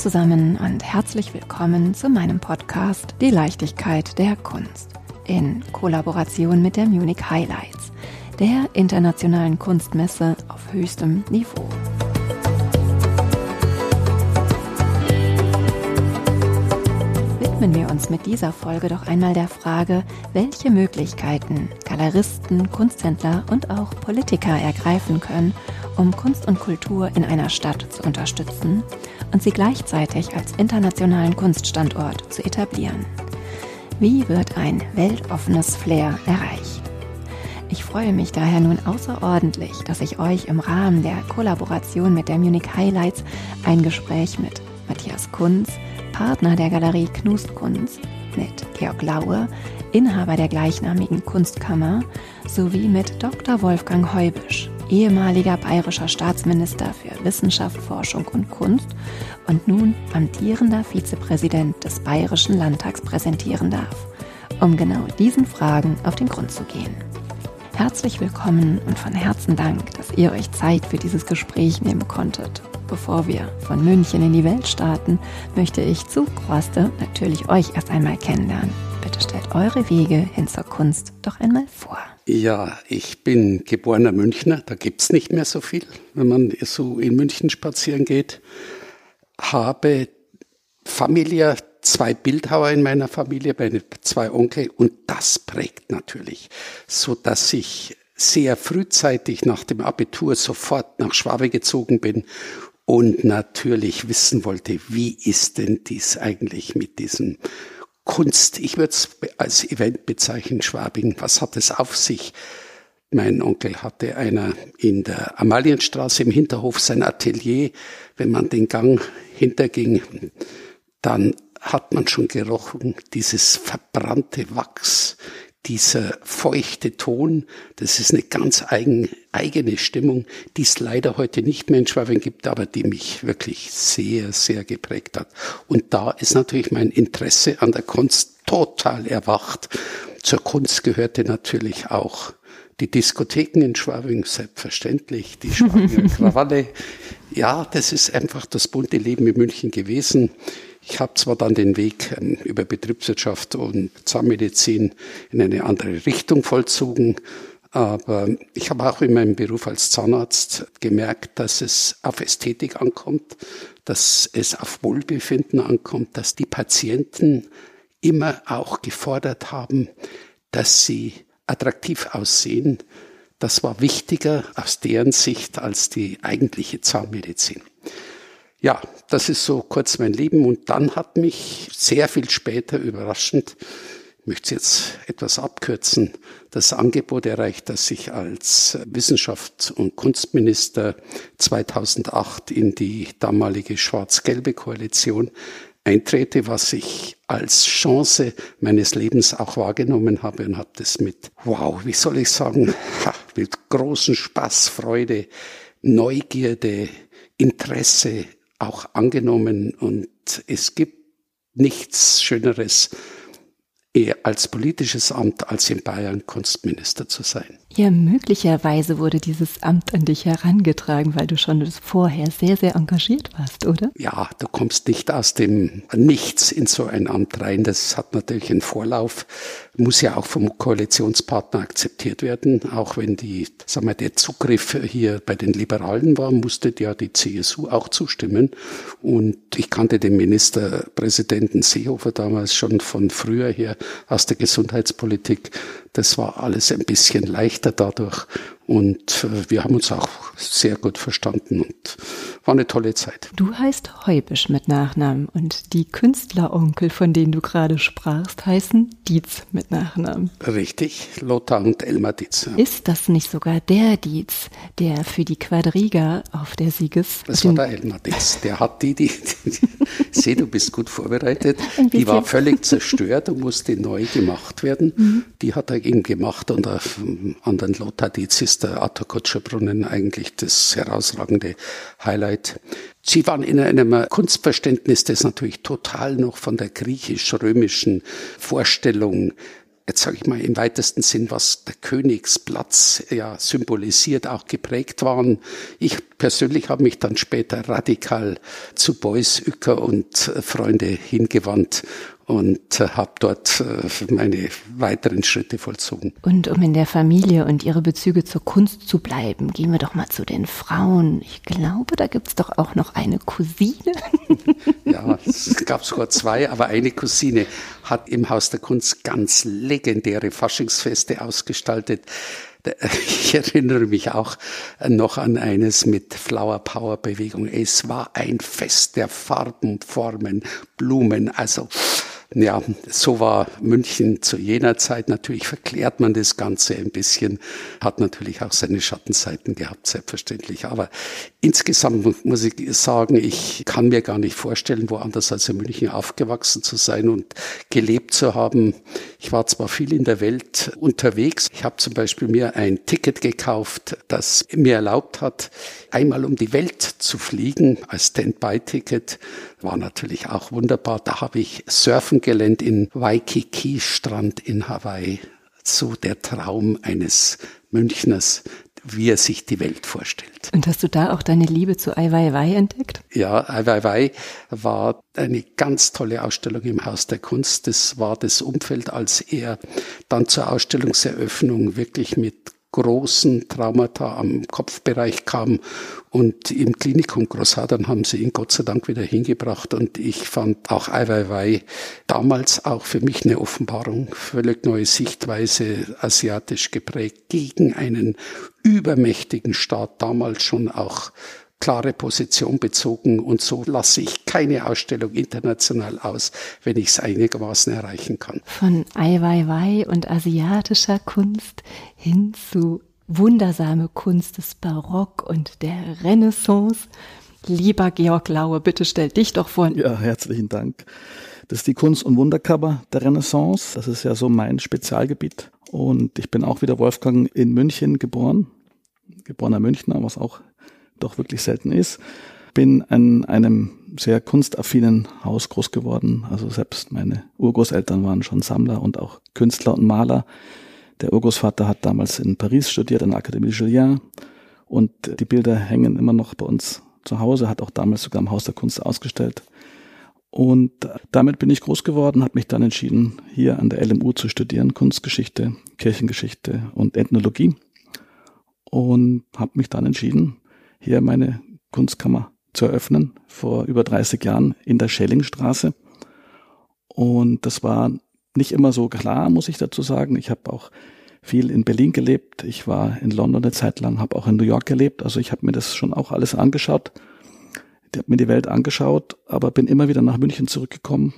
zusammen und herzlich willkommen zu meinem Podcast Die Leichtigkeit der Kunst in Kollaboration mit der Munich Highlights, der internationalen Kunstmesse auf höchstem Niveau. Widmen wir uns mit dieser Folge doch einmal der Frage, welche Möglichkeiten Galeristen, Kunsthändler und auch Politiker ergreifen können, um Kunst und Kultur in einer Stadt zu unterstützen und sie gleichzeitig als internationalen Kunststandort zu etablieren. Wie wird ein weltoffenes Flair erreicht? Ich freue mich daher nun außerordentlich, dass ich euch im Rahmen der Kollaboration mit der Munich Highlights ein Gespräch mit Matthias Kunz, Partner der Galerie Knustkunst, mit Georg Laue, Inhaber der gleichnamigen Kunstkammer, sowie mit Dr. Wolfgang Heubisch, ehemaliger bayerischer Staatsminister für Wissenschaft, Forschung und Kunst und nun amtierender Vizepräsident des Bayerischen Landtags präsentieren darf, um genau diesen Fragen auf den Grund zu gehen. Herzlich willkommen und von Herzen Dank, dass ihr euch Zeit für dieses Gespräch nehmen konntet. Bevor wir von München in die Welt starten, möchte ich zu Kroaste natürlich euch erst einmal kennenlernen. Bitte stellt eure Wege hin zur Kunst doch einmal vor. Ja, ich bin geborener Münchner, da gibt es nicht mehr so viel, wenn man so in München spazieren geht. Habe familiär zwei Bildhauer in meiner Familie, meine zwei Onkel und das prägt natürlich, so dass ich sehr frühzeitig nach dem Abitur sofort nach Schwabe gezogen bin und natürlich wissen wollte, wie ist denn dies eigentlich mit diesem Kunst, ich würde es als Event bezeichnen, Schwabing, was hat es auf sich? Mein Onkel hatte einer in der Amalienstraße im Hinterhof sein Atelier. Wenn man den Gang hinterging, dann hat man schon gerochen, dieses verbrannte Wachs, dieser feuchte Ton, das ist eine ganz eigen, eigene Stimmung, die es leider heute nicht mehr in Schwabing gibt, aber die mich wirklich sehr, sehr geprägt hat. Und da ist natürlich mein Interesse an der Kunst total erwacht. Zur Kunst gehörte natürlich auch die Diskotheken in Schwabing, selbstverständlich, die Schwabinger Krawalle. Ja, das ist einfach das bunte Leben in München gewesen. Ich habe zwar dann den Weg ähm, über Betriebswirtschaft und Zahnmedizin in eine andere Richtung vollzogen, aber ich habe auch in meinem Beruf als Zahnarzt gemerkt, dass es auf Ästhetik ankommt, dass es auf Wohlbefinden ankommt, dass die Patienten immer auch gefordert haben, dass sie attraktiv aussehen. Das war wichtiger aus deren Sicht als die eigentliche Zahnmedizin. Ja, das ist so kurz mein Leben. Und dann hat mich sehr viel später überraschend, ich möchte es jetzt etwas abkürzen, das Angebot erreicht, dass ich als Wissenschafts- und Kunstminister 2008 in die damalige schwarz-gelbe Koalition eintrete, was ich als Chance meines Lebens auch wahrgenommen habe und habe das mit, wow, wie soll ich sagen, mit großen Spaß, Freude, Neugierde, Interesse auch angenommen und es gibt nichts Schöneres eher als politisches Amt als in Bayern Kunstminister zu sein. Ja, möglicherweise wurde dieses Amt an dich herangetragen, weil du schon vorher sehr, sehr engagiert warst, oder? Ja, du kommst nicht aus dem Nichts in so ein Amt rein. Das hat natürlich einen Vorlauf, muss ja auch vom Koalitionspartner akzeptiert werden. Auch wenn die, sagen wir, der Zugriff hier bei den Liberalen war, musste ja die CSU auch zustimmen. Und ich kannte den Ministerpräsidenten Seehofer damals schon von früher her aus der Gesundheitspolitik. Das war alles ein bisschen leichter dadurch. Und äh, wir haben uns auch sehr gut verstanden und war eine tolle Zeit. Du heißt Heubisch mit Nachnamen und die Künstleronkel, von denen du gerade sprachst, heißen Dietz mit Nachnamen. Richtig, Lothar und Elmar Dietz. Ja. Ist das nicht sogar der Dietz, der für die Quadriga auf der Sieges... Das war der Elmar Dietz. Der hat die, die, die, die sehe, du bist gut vorbereitet. Die war völlig zerstört und musste neu gemacht werden. Mhm. Die hat er eben gemacht und an den Lothar Dietz ist der Arthur Kutscher-Brunnen eigentlich das herausragende Highlight. Sie waren in einem Kunstverständnis, das natürlich total noch von der griechisch-römischen Vorstellung jetzt sage ich mal im weitesten Sinn, was der Königsplatz ja symbolisiert, auch geprägt waren. Ich persönlich habe mich dann später radikal zu Beuys, Uecker und Freunde hingewandt und äh, habe dort äh, meine weiteren Schritte vollzogen. Und um in der Familie und ihre Bezüge zur Kunst zu bleiben, gehen wir doch mal zu den Frauen. Ich glaube, da gibt es doch auch noch eine Cousine. ja, es gab sogar zwei, aber eine Cousine hat im Haus der Kunst ganz legendäre Faschingsfeste ausgestaltet. Ich erinnere mich auch noch an eines mit Flower Power Bewegung. Es war ein Fest der Farben, Formen, Blumen. Also ja, so war München zu jener Zeit. Natürlich verklärt man das Ganze ein bisschen, hat natürlich auch seine Schattenseiten gehabt, selbstverständlich. Aber insgesamt muss ich sagen, ich kann mir gar nicht vorstellen, woanders als in München aufgewachsen zu sein und gelebt zu haben. Ich war zwar viel in der Welt unterwegs. Ich habe zum Beispiel mir ein Ticket gekauft, das mir erlaubt hat, einmal um die Welt zu fliegen als Standby-Ticket. War natürlich auch wunderbar. Da habe ich surfen gelernt in Waikiki Strand in Hawaii. So der Traum eines Münchners, wie er sich die Welt vorstellt. Und hast du da auch deine Liebe zu Ai Weiwei entdeckt? Ja, Ai Weiwei war eine ganz tolle Ausstellung im Haus der Kunst. Das war das Umfeld, als er dann zur Ausstellungseröffnung wirklich mit großen Traumata am Kopfbereich kam und im Klinikum Großhadern haben sie ihn Gott sei Dank wieder hingebracht und ich fand auch Ai Weiwei damals auch für mich eine Offenbarung, völlig neue Sichtweise, asiatisch geprägt, gegen einen übermächtigen Staat, damals schon auch klare Position bezogen und so lasse ich keine Ausstellung international aus, wenn ich es einigermaßen erreichen kann. Von Ai Weiwei und asiatischer Kunst hin zu wundersame Kunst des Barock und der Renaissance. Lieber Georg Laue, bitte stell dich doch vor. Ja, herzlichen Dank. Das ist die Kunst- und Wunderkammer der Renaissance. Das ist ja so mein Spezialgebiet. Und ich bin auch wieder Wolfgang in München geboren. Geborener Münchner, was auch doch wirklich selten ist. Bin an einem sehr kunstaffinen Haus groß geworden. Also selbst meine Urgroßeltern waren schon Sammler und auch Künstler und Maler. Der Urgroßvater hat damals in Paris studiert, an der Akademie Julien. Und die Bilder hängen immer noch bei uns zu Hause, hat auch damals sogar im Haus der Kunst ausgestellt. Und damit bin ich groß geworden, habe mich dann entschieden, hier an der LMU zu studieren, Kunstgeschichte, Kirchengeschichte und Ethnologie. Und habe mich dann entschieden, hier meine Kunstkammer zu eröffnen, vor über 30 Jahren in der Schellingstraße. Und das war nicht immer so klar, muss ich dazu sagen. Ich habe auch viel in Berlin gelebt. Ich war in London eine Zeit lang, habe auch in New York gelebt. Also ich habe mir das schon auch alles angeschaut. Ich habe mir die Welt angeschaut, aber bin immer wieder nach München zurückgekommen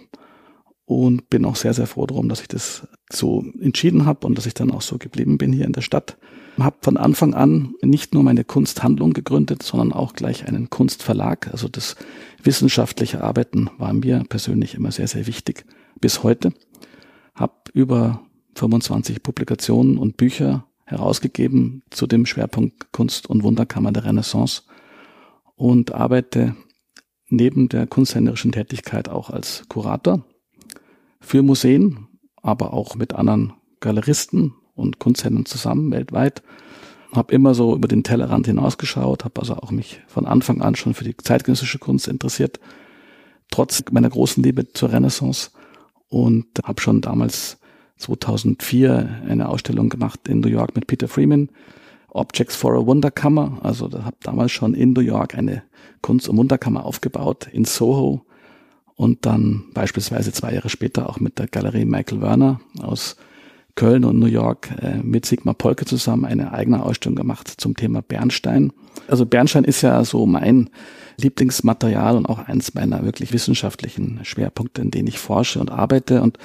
und bin auch sehr, sehr froh darum, dass ich das so entschieden habe und dass ich dann auch so geblieben bin hier in der Stadt. Habe von Anfang an nicht nur meine Kunsthandlung gegründet, sondern auch gleich einen Kunstverlag. Also das wissenschaftliche Arbeiten war mir persönlich immer sehr, sehr wichtig bis heute. Habe über 25 Publikationen und Bücher herausgegeben zu dem Schwerpunkt Kunst und Wunderkammer der Renaissance und arbeite neben der kunsthändlerischen Tätigkeit auch als Kurator für Museen, aber auch mit anderen Galeristen und Kunsthändlern zusammen weltweit. Habe immer so über den Tellerrand hinausgeschaut, habe also auch mich von Anfang an schon für die zeitgenössische Kunst interessiert, trotz meiner großen Liebe zur Renaissance und habe schon damals 2004 eine Ausstellung gemacht in New York mit Peter Freeman, Objects for a Wunderkammer. Also da habe damals schon in New York eine Kunst- und Wunderkammer aufgebaut in Soho und dann beispielsweise zwei Jahre später auch mit der Galerie Michael Werner aus Köln und New York äh, mit Sigmar Polke zusammen eine eigene Ausstellung gemacht zum Thema Bernstein. Also Bernstein ist ja so mein Lieblingsmaterial und auch eins meiner wirklich wissenschaftlichen Schwerpunkte, in denen ich forsche und arbeite und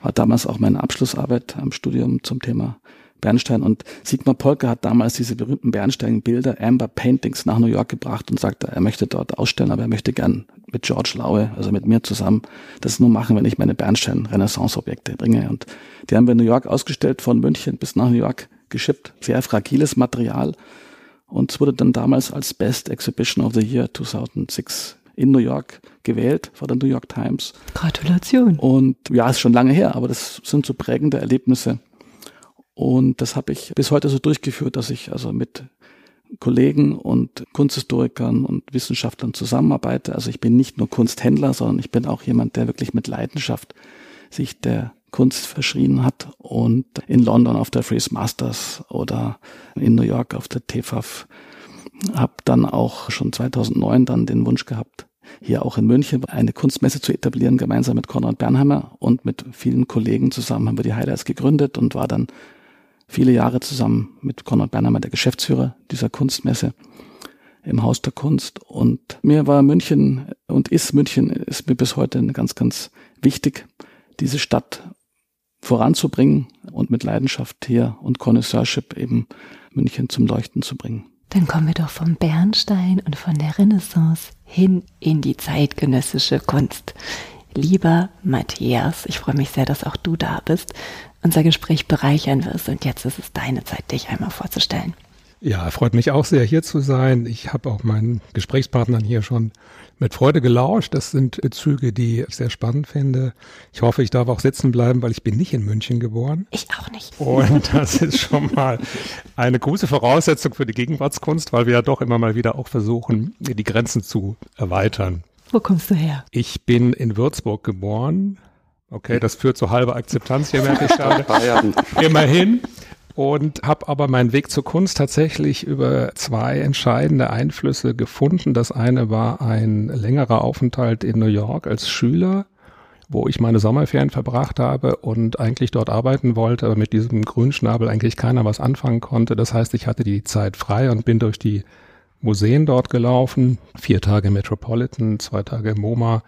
war damals auch meine Abschlussarbeit am Studium zum Thema Bernstein. Und Sigmar Polke hat damals diese berühmten Bernstein-Bilder, Amber Paintings, nach New York gebracht und sagte, er möchte dort ausstellen, aber er möchte gern mit George Laue, also mit mir zusammen, das nur machen, wenn ich meine Bernstein-Renaissance-Objekte bringe. Und die haben wir in New York ausgestellt, von München bis nach New York geschippt. Sehr fragiles Material. Und es wurde dann damals als Best Exhibition of the Year 2006 in New York gewählt vor der New York Times. Gratulation. Und ja, ist schon lange her, aber das sind so prägende Erlebnisse. Und das habe ich bis heute so durchgeführt, dass ich also mit Kollegen und Kunsthistorikern und Wissenschaftlern zusammenarbeite. Also ich bin nicht nur Kunsthändler, sondern ich bin auch jemand, der wirklich mit Leidenschaft sich der Kunst verschrien hat und in London auf der Freeze Masters oder in New York auf der TFAF habe dann auch schon 2009 dann den Wunsch gehabt, hier auch in München eine Kunstmesse zu etablieren, gemeinsam mit Konrad Bernheimer und mit vielen Kollegen zusammen haben wir die Highlights gegründet und war dann viele Jahre zusammen mit Konrad Bernheimer, der Geschäftsführer dieser Kunstmesse im Haus der Kunst. Und mir war München und ist München, ist mir bis heute ganz, ganz wichtig, diese Stadt voranzubringen und mit Leidenschaft hier und Connoisseurship eben München zum Leuchten zu bringen. Dann kommen wir doch vom Bernstein und von der Renaissance hin in die zeitgenössische Kunst. Lieber Matthias, ich freue mich sehr, dass auch du da bist, unser Gespräch bereichern wirst. Und jetzt ist es deine Zeit, dich einmal vorzustellen. Ja, freut mich auch sehr, hier zu sein. Ich habe auch meinen Gesprächspartnern hier schon mit Freude gelauscht. Das sind Bezüge, die ich sehr spannend finde. Ich hoffe, ich darf auch sitzen bleiben, weil ich bin nicht in München geboren. Ich auch nicht. Und das ist schon mal eine große Voraussetzung für die Gegenwartskunst, weil wir ja doch immer mal wieder auch versuchen, die Grenzen zu erweitern. Wo kommst du her? Ich bin in Würzburg geboren. Okay, das führt zu halber Akzeptanz hier, merke ich gerade. Immerhin und habe aber meinen Weg zur Kunst tatsächlich über zwei entscheidende Einflüsse gefunden. Das eine war ein längerer Aufenthalt in New York als Schüler, wo ich meine Sommerferien verbracht habe und eigentlich dort arbeiten wollte, aber mit diesem Grünschnabel eigentlich keiner was anfangen konnte. Das heißt, ich hatte die Zeit frei und bin durch die Museen dort gelaufen. Vier Tage Metropolitan, zwei Tage MoMA,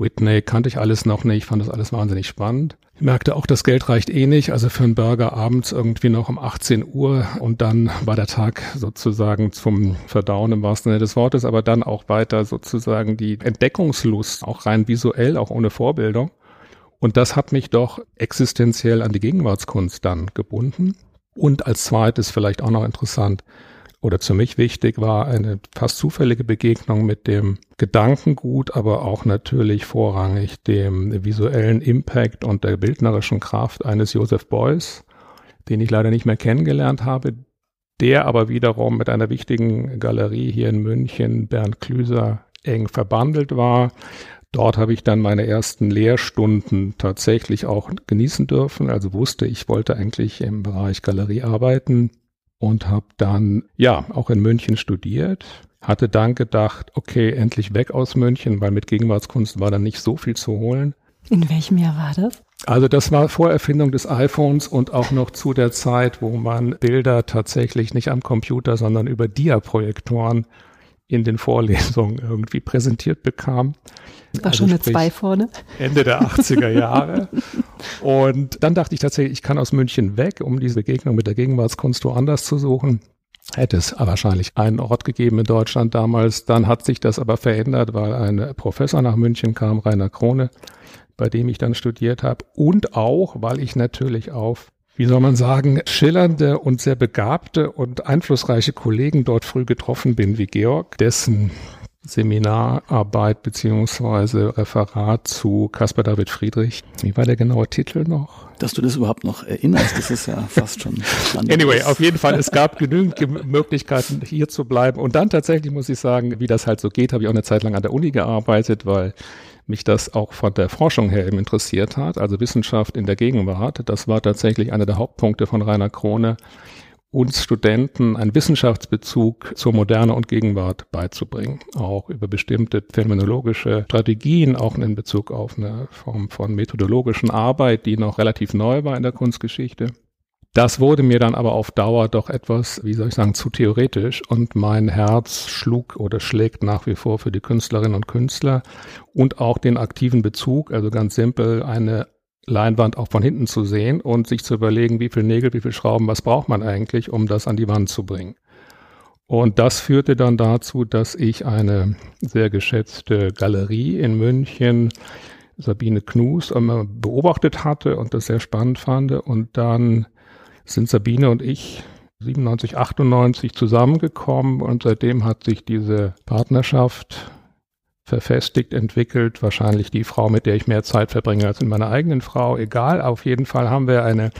Whitney kannte ich alles noch nicht, fand das alles wahnsinnig spannend. Ich merkte auch, das Geld reicht eh nicht, also für einen Burger abends irgendwie noch um 18 Uhr und dann war der Tag sozusagen zum Verdauen im wahrsten Sinne des Wortes, aber dann auch weiter sozusagen die Entdeckungslust, auch rein visuell, auch ohne Vorbildung. Und das hat mich doch existenziell an die Gegenwartskunst dann gebunden. Und als zweites vielleicht auch noch interessant, oder für mich wichtig war eine fast zufällige Begegnung mit dem Gedankengut, aber auch natürlich vorrangig dem visuellen Impact und der bildnerischen Kraft eines Joseph Beuys, den ich leider nicht mehr kennengelernt habe, der aber wiederum mit einer wichtigen Galerie hier in München, Bernd Klüser, eng verbandelt war. Dort habe ich dann meine ersten Lehrstunden tatsächlich auch genießen dürfen. Also wusste, ich wollte eigentlich im Bereich Galerie arbeiten und habe dann ja auch in München studiert. Hatte dann gedacht, okay, endlich weg aus München, weil mit Gegenwartskunst war dann nicht so viel zu holen. In welchem Jahr war das? Also das war Vorerfindung des iPhones und auch noch zu der Zeit, wo man Bilder tatsächlich nicht am Computer, sondern über Dia-Projektoren in den Vorlesungen irgendwie präsentiert bekam. Das war also schon eine zwei vorne. Ende der 80er Jahre. Und dann dachte ich tatsächlich, ich kann aus München weg, um diese Begegnung mit der Gegenwartskunst woanders zu suchen. Hätte es wahrscheinlich einen Ort gegeben in Deutschland damals. Dann hat sich das aber verändert, weil ein Professor nach München kam, Rainer Krone, bei dem ich dann studiert habe. Und auch, weil ich natürlich auf wie soll man sagen, schillernde und sehr begabte und einflussreiche Kollegen dort früh getroffen bin, wie Georg, dessen Seminararbeit beziehungsweise Referat zu Caspar David Friedrich. Wie war der genaue Titel noch? Dass du das überhaupt noch erinnerst, das ist ja fast schon. Anyway, auf jeden Fall, es gab genügend Möglichkeiten, hier zu bleiben. Und dann tatsächlich muss ich sagen, wie das halt so geht, habe ich auch eine Zeit lang an der Uni gearbeitet, weil mich das auch von der Forschung her eben interessiert hat, also Wissenschaft in der Gegenwart. Das war tatsächlich einer der Hauptpunkte von Rainer Krone uns Studenten einen Wissenschaftsbezug zur Moderne und Gegenwart beizubringen, auch über bestimmte phänomenologische Strategien, auch in Bezug auf eine Form von methodologischen Arbeit, die noch relativ neu war in der Kunstgeschichte. Das wurde mir dann aber auf Dauer doch etwas, wie soll ich sagen, zu theoretisch und mein Herz schlug oder schlägt nach wie vor für die Künstlerinnen und Künstler und auch den aktiven Bezug, also ganz simpel eine Leinwand auch von hinten zu sehen und sich zu überlegen, wie viel Nägel, wie viel Schrauben, was braucht man eigentlich, um das an die Wand zu bringen. Und das führte dann dazu, dass ich eine sehr geschätzte Galerie in München, Sabine Knus, beobachtet hatte und das sehr spannend fand. Und dann sind Sabine und ich 97, 98 zusammengekommen und seitdem hat sich diese Partnerschaft verfestigt, entwickelt. Wahrscheinlich die Frau, mit der ich mehr Zeit verbringe als mit meiner eigenen Frau. Egal, auf jeden Fall haben wir eine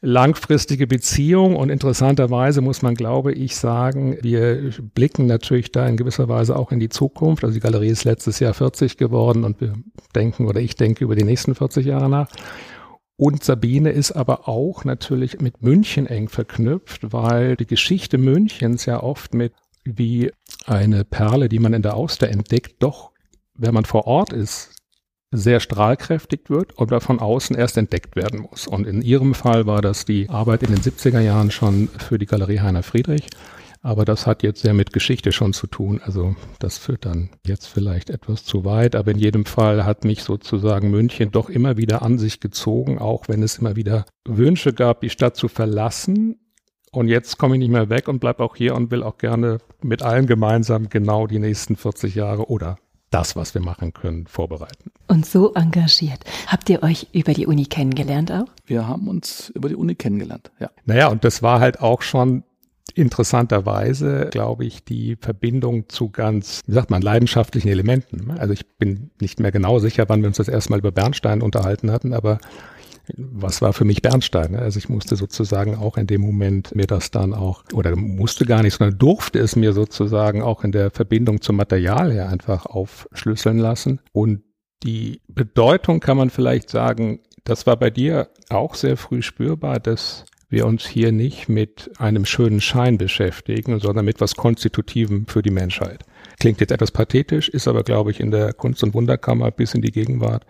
langfristige Beziehung und interessanterweise muss man, glaube ich, sagen, wir blicken natürlich da in gewisser Weise auch in die Zukunft. Also die Galerie ist letztes Jahr 40 geworden und wir denken oder ich denke über die nächsten 40 Jahre nach. Und Sabine ist aber auch natürlich mit München eng verknüpft, weil die Geschichte Münchens ja oft mit wie eine Perle, die man in der Auster entdeckt, doch, wenn man vor Ort ist, sehr strahlkräftig wird oder von außen erst entdeckt werden muss. Und in ihrem Fall war das die Arbeit in den 70er Jahren schon für die Galerie Heiner Friedrich. Aber das hat jetzt sehr mit Geschichte schon zu tun. Also das führt dann jetzt vielleicht etwas zu weit. Aber in jedem Fall hat mich sozusagen München doch immer wieder an sich gezogen, auch wenn es immer wieder Wünsche gab, die Stadt zu verlassen. Und jetzt komme ich nicht mehr weg und bleibe auch hier und will auch gerne mit allen gemeinsam genau die nächsten 40 Jahre oder das, was wir machen können, vorbereiten. Und so engagiert. Habt ihr euch über die Uni kennengelernt auch? Wir haben uns über die Uni kennengelernt, ja. Naja, und das war halt auch schon interessanterweise, glaube ich, die Verbindung zu ganz, wie sagt man, leidenschaftlichen Elementen. Also ich bin nicht mehr genau sicher, wann wir uns das erste Mal über Bernstein unterhalten hatten, aber was war für mich Bernstein? Also ich musste sozusagen auch in dem Moment mir das dann auch, oder musste gar nicht, sondern durfte es mir sozusagen auch in der Verbindung zum Material her einfach aufschlüsseln lassen. Und die Bedeutung kann man vielleicht sagen, das war bei dir auch sehr früh spürbar, dass wir uns hier nicht mit einem schönen Schein beschäftigen, sondern mit was Konstitutivem für die Menschheit. Klingt jetzt etwas pathetisch, ist aber, glaube ich, in der Kunst- und Wunderkammer bis in die Gegenwart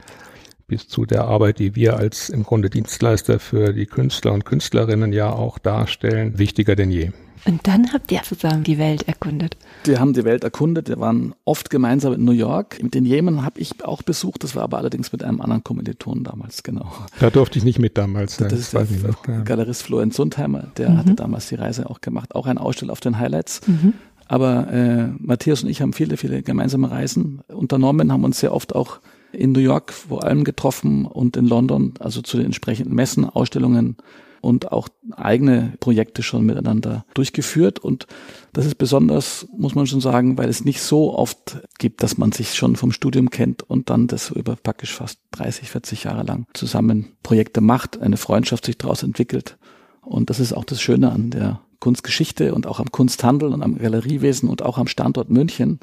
bis zu der Arbeit, die wir als im Grunde Dienstleister für die Künstler und Künstlerinnen ja auch darstellen, wichtiger denn je. Und dann habt ihr zusammen die Welt erkundet. Wir haben die Welt erkundet. Wir waren oft gemeinsam in New York. Den Jemen habe ich auch besucht. Das war aber allerdings mit einem anderen Kommiliton damals, genau. Da durfte ich nicht mit damals sein. Das, das ist der noch, Galerist Florian Sundheimer. Der mhm. hatte damals die Reise auch gemacht. Auch ein Aussteller auf den Highlights. Mhm. Aber äh, Matthias und ich haben viele, viele gemeinsame Reisen unternommen, haben uns sehr oft auch in New York vor allem getroffen und in London, also zu den entsprechenden Messen, Ausstellungen und auch eigene Projekte schon miteinander durchgeführt. Und das ist besonders, muss man schon sagen, weil es nicht so oft gibt, dass man sich schon vom Studium kennt und dann das über praktisch fast 30, 40 Jahre lang zusammen Projekte macht, eine Freundschaft sich daraus entwickelt. Und das ist auch das Schöne an der Kunstgeschichte und auch am Kunsthandel und am Galeriewesen und auch am Standort München.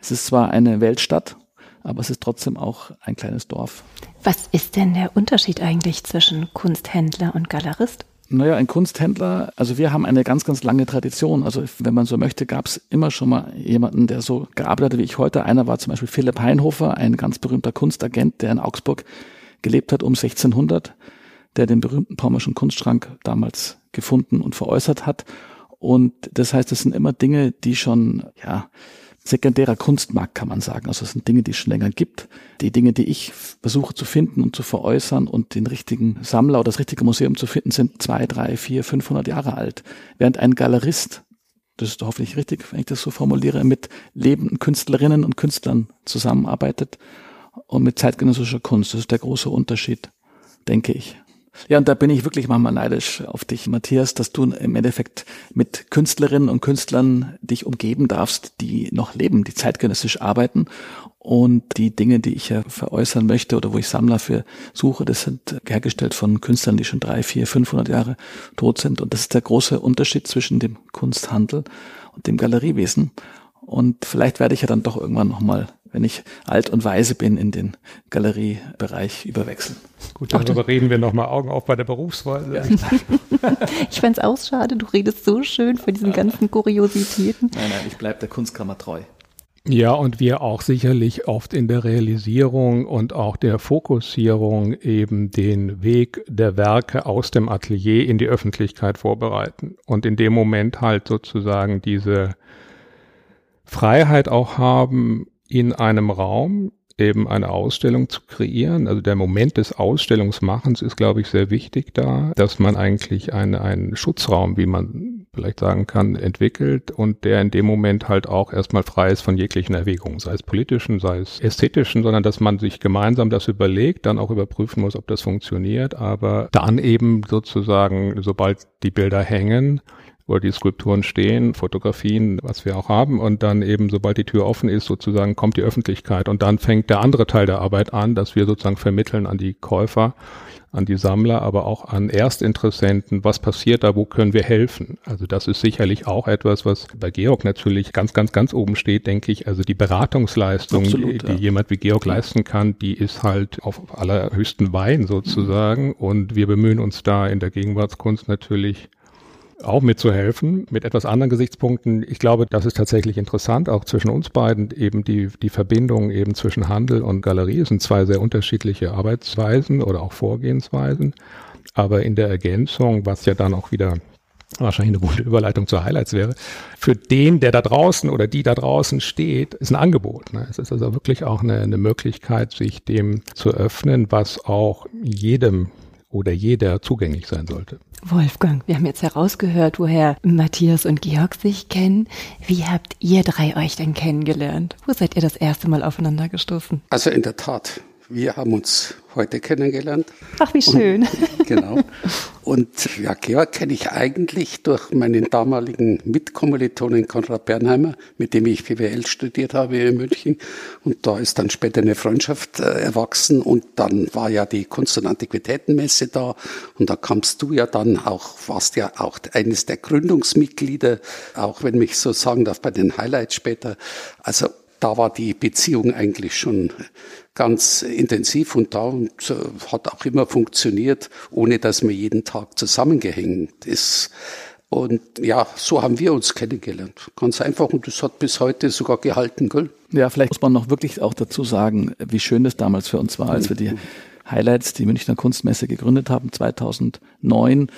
Es ist zwar eine Weltstadt, aber es ist trotzdem auch ein kleines Dorf. Was ist denn der Unterschied eigentlich zwischen Kunsthändler und Galerist? Naja, ein Kunsthändler, also wir haben eine ganz, ganz lange Tradition. Also wenn man so möchte, gab es immer schon mal jemanden, der so gearbeitet hat wie ich heute. Einer war zum Beispiel Philipp Heinhofer, ein ganz berühmter Kunstagent, der in Augsburg gelebt hat um 1600, der den berühmten Pommerschen Kunstschrank damals gefunden und veräußert hat. Und das heißt, das sind immer Dinge, die schon, ja, sekundärer Kunstmarkt, kann man sagen. Also es sind Dinge, die es schon länger gibt. Die Dinge, die ich versuche zu finden und zu veräußern und den richtigen Sammler oder das richtige Museum zu finden, sind zwei, drei, vier, 500 Jahre alt. Während ein Galerist, das ist hoffentlich richtig, wenn ich das so formuliere, mit lebenden Künstlerinnen und Künstlern zusammenarbeitet und mit zeitgenössischer Kunst. Das ist der große Unterschied, denke ich. Ja, und da bin ich wirklich manchmal neidisch auf dich, Matthias, dass du im Endeffekt mit Künstlerinnen und Künstlern dich umgeben darfst, die noch leben, die zeitgenössisch arbeiten. Und die Dinge, die ich ja veräußern möchte oder wo ich Sammler für suche, das sind hergestellt von Künstlern, die schon drei, vier, 500 Jahre tot sind. Und das ist der große Unterschied zwischen dem Kunsthandel und dem Galeriewesen. Und vielleicht werde ich ja dann doch irgendwann nochmal wenn ich alt und weise bin, in den Galeriebereich überwechseln. Gut, darüber Ach, reden wir nochmal Augen auf bei der Berufswahl. Ja. ich fände es auch schade, du redest so schön von diesen ganzen Kuriositäten. Nein, nein, ich bleibe der Kunstkammer treu. Ja, und wir auch sicherlich oft in der Realisierung und auch der Fokussierung eben den Weg der Werke aus dem Atelier in die Öffentlichkeit vorbereiten und in dem Moment halt sozusagen diese Freiheit auch haben, in einem Raum eben eine Ausstellung zu kreieren. Also der Moment des Ausstellungsmachens ist, glaube ich, sehr wichtig da, dass man eigentlich einen, einen Schutzraum, wie man vielleicht sagen kann, entwickelt und der in dem Moment halt auch erstmal frei ist von jeglichen Erwägungen, sei es politischen, sei es ästhetischen, sondern dass man sich gemeinsam das überlegt, dann auch überprüfen muss, ob das funktioniert, aber dann eben sozusagen, sobald die Bilder hängen, wo die Skulpturen stehen, Fotografien, was wir auch haben. Und dann eben, sobald die Tür offen ist, sozusagen kommt die Öffentlichkeit. Und dann fängt der andere Teil der Arbeit an, dass wir sozusagen vermitteln an die Käufer, an die Sammler, aber auch an Erstinteressenten, was passiert da, wo können wir helfen. Also das ist sicherlich auch etwas, was bei Georg natürlich ganz, ganz, ganz oben steht, denke ich. Also die Beratungsleistung, Absolut, die, die jemand wie Georg leisten kann, die ist halt auf allerhöchsten Wein sozusagen. Und wir bemühen uns da in der Gegenwartskunst natürlich auch mitzuhelfen, mit etwas anderen Gesichtspunkten. Ich glaube, das ist tatsächlich interessant, auch zwischen uns beiden, eben die, die Verbindung eben zwischen Handel und Galerie. Es sind zwei sehr unterschiedliche Arbeitsweisen oder auch Vorgehensweisen. Aber in der Ergänzung, was ja dann auch wieder wahrscheinlich eine gute Überleitung zu Highlights wäre, für den, der da draußen oder die da draußen steht, ist ein Angebot. Ne? Es ist also wirklich auch eine, eine Möglichkeit, sich dem zu öffnen, was auch jedem oder jeder zugänglich sein sollte. Wolfgang, wir haben jetzt herausgehört, woher Matthias und Georg sich kennen. Wie habt ihr drei euch denn kennengelernt? Wo seid ihr das erste Mal aufeinander gestoßen? Also in der Tat, wir haben uns heute kennengelernt. Ach, wie schön. Und, genau. Und ja, Georg kenne ich eigentlich durch meinen damaligen Mitkommilitonen Konrad Bernheimer, mit dem ich BWL studiert habe in München. Und da ist dann später eine Freundschaft äh, erwachsen. Und dann war ja die Kunst- und Antiquitätenmesse da. Und da kamst du ja dann auch, warst ja auch eines der Gründungsmitglieder, auch wenn mich so sagen darf, bei den Highlights später. Also da war die Beziehung eigentlich schon ganz intensiv und da und hat auch immer funktioniert, ohne dass man jeden Tag zusammengehängt ist. Und ja, so haben wir uns kennengelernt. Ganz einfach und das hat bis heute sogar gehalten, gell? Ja, vielleicht muss man noch wirklich auch dazu sagen, wie schön es damals für uns war, als wir die Highlights, die Münchner Kunstmesse gegründet haben, 2009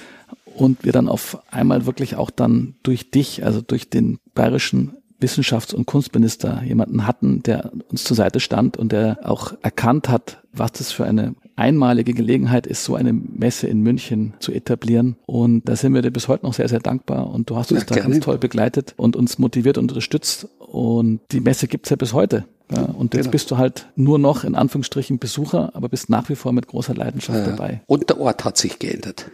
und wir dann auf einmal wirklich auch dann durch dich, also durch den bayerischen Wissenschafts- und Kunstminister jemanden hatten, der uns zur Seite stand und der auch erkannt hat, was das für eine einmalige Gelegenheit ist, so eine Messe in München zu etablieren. Und da sind wir dir bis heute noch sehr, sehr dankbar. Und du hast uns ja, da gerne. ganz toll begleitet und uns motiviert und unterstützt. Und die Messe gibt's ja bis heute. Ja, und jetzt genau. bist du halt nur noch in Anführungsstrichen Besucher, aber bist nach wie vor mit großer Leidenschaft ja. dabei. Und der Ort hat sich geändert.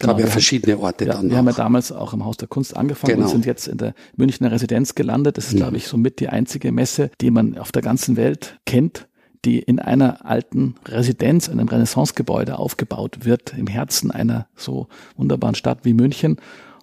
Genau, gab ja verschiedene Orte ja, dann. Wir auch. haben ja damals auch im Haus der Kunst angefangen genau. und sind jetzt in der Münchner Residenz gelandet. Das ist, mhm. glaube ich, somit die einzige Messe, die man auf der ganzen Welt kennt, die in einer alten Residenz, einem Renaissancegebäude aufgebaut wird, im Herzen einer so wunderbaren Stadt wie München.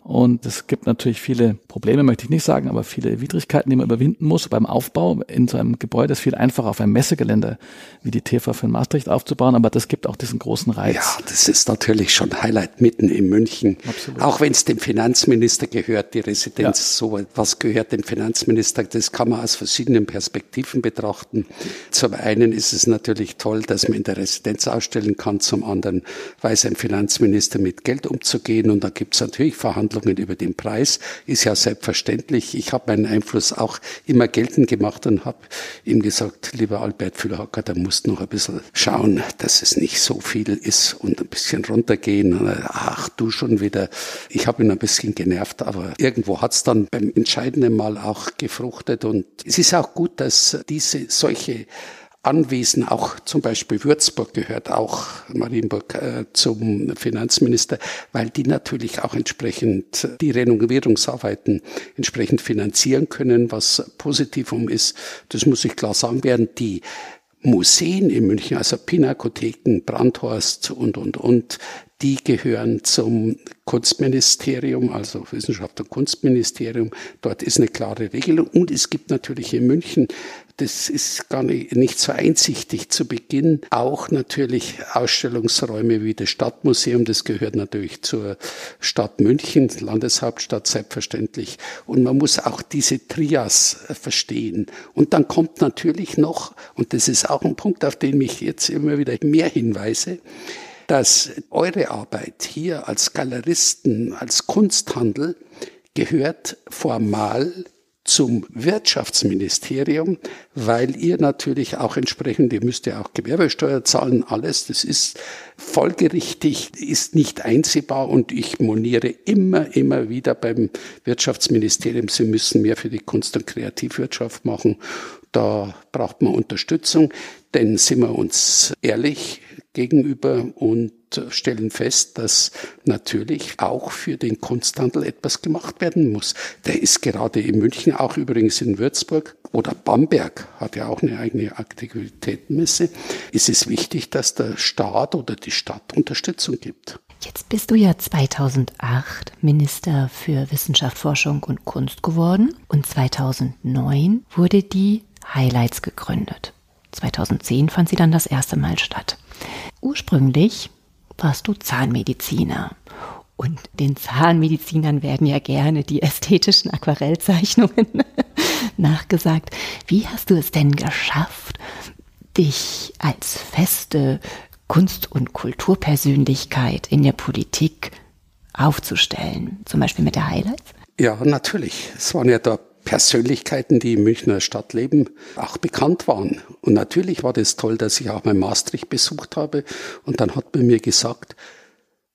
Und es gibt natürlich viele Probleme, möchte ich nicht sagen, aber viele Widrigkeiten, die man überwinden muss beim Aufbau in so einem Gebäude. ist viel einfacher auf einem Messegelände wie die TV in Maastricht aufzubauen, aber das gibt auch diesen großen Reiz. Ja, das ist natürlich schon Highlight mitten in München. Absolut. Auch wenn es dem Finanzminister gehört, die Residenz, ja. so was gehört dem Finanzminister, das kann man aus verschiedenen Perspektiven betrachten. Zum einen ist es natürlich toll, dass man in der Residenz ausstellen kann, zum anderen weiß ein Finanzminister mit Geld umzugehen und da gibt es natürlich Verhandlungen Verhandlungen über den Preis ist ja selbstverständlich. Ich habe meinen Einfluss auch immer geltend gemacht und habe ihm gesagt, lieber Albert Füllhacker, da musst noch ein bisschen schauen, dass es nicht so viel ist und ein bisschen runtergehen. Ach, du schon wieder. Ich habe ihn ein bisschen genervt, aber irgendwo hat es dann beim entscheidenden Mal auch gefruchtet und es ist auch gut, dass diese solche Anwesen, auch zum Beispiel Würzburg gehört auch Marienburg äh, zum Finanzminister, weil die natürlich auch entsprechend die Renovierungsarbeiten entsprechend finanzieren können, was Positivum ist. Das muss ich klar sagen, während die Museen in München, also Pinakotheken, Brandhorst und, und, und, die gehören zum Kunstministerium, also Wissenschaft und Kunstministerium. Dort ist eine klare Regelung. Und es gibt natürlich in München das ist gar nicht, nicht so einsichtig zu Beginn. Auch natürlich Ausstellungsräume wie das Stadtmuseum, das gehört natürlich zur Stadt München, Landeshauptstadt selbstverständlich. Und man muss auch diese Trias verstehen. Und dann kommt natürlich noch, und das ist auch ein Punkt, auf den ich jetzt immer wieder mehr hinweise, dass eure Arbeit hier als Galeristen, als Kunsthandel gehört formal zum Wirtschaftsministerium, weil ihr natürlich auch entsprechend, ihr müsst ja auch Gewerbesteuer zahlen, alles, das ist folgerichtig, ist nicht einsehbar und ich moniere immer, immer wieder beim Wirtschaftsministerium, sie müssen mehr für die Kunst- und Kreativwirtschaft machen. Da braucht man Unterstützung, denn sind wir uns ehrlich gegenüber und stellen fest, dass natürlich auch für den Kunsthandel etwas gemacht werden muss. Der ist gerade in München, auch übrigens in Würzburg oder Bamberg hat ja auch eine eigene Aktivitätenmesse. Ist es wichtig, dass der Staat oder die Stadt Unterstützung gibt. Jetzt bist du ja 2008 Minister für Wissenschaft, Forschung und Kunst geworden und 2009 wurde die Highlights gegründet. 2010 fand sie dann das erste Mal statt. Ursprünglich warst du Zahnmediziner. Und den Zahnmedizinern werden ja gerne die ästhetischen Aquarellzeichnungen nachgesagt. Wie hast du es denn geschafft, dich als feste Kunst- und Kulturpersönlichkeit in der Politik aufzustellen? Zum Beispiel mit der Highlights? Ja, natürlich. Es waren ja da Persönlichkeiten, die im Münchner Stadtleben auch bekannt waren. Und natürlich war das toll, dass ich auch mein Maastricht besucht habe. Und dann hat man mir gesagt,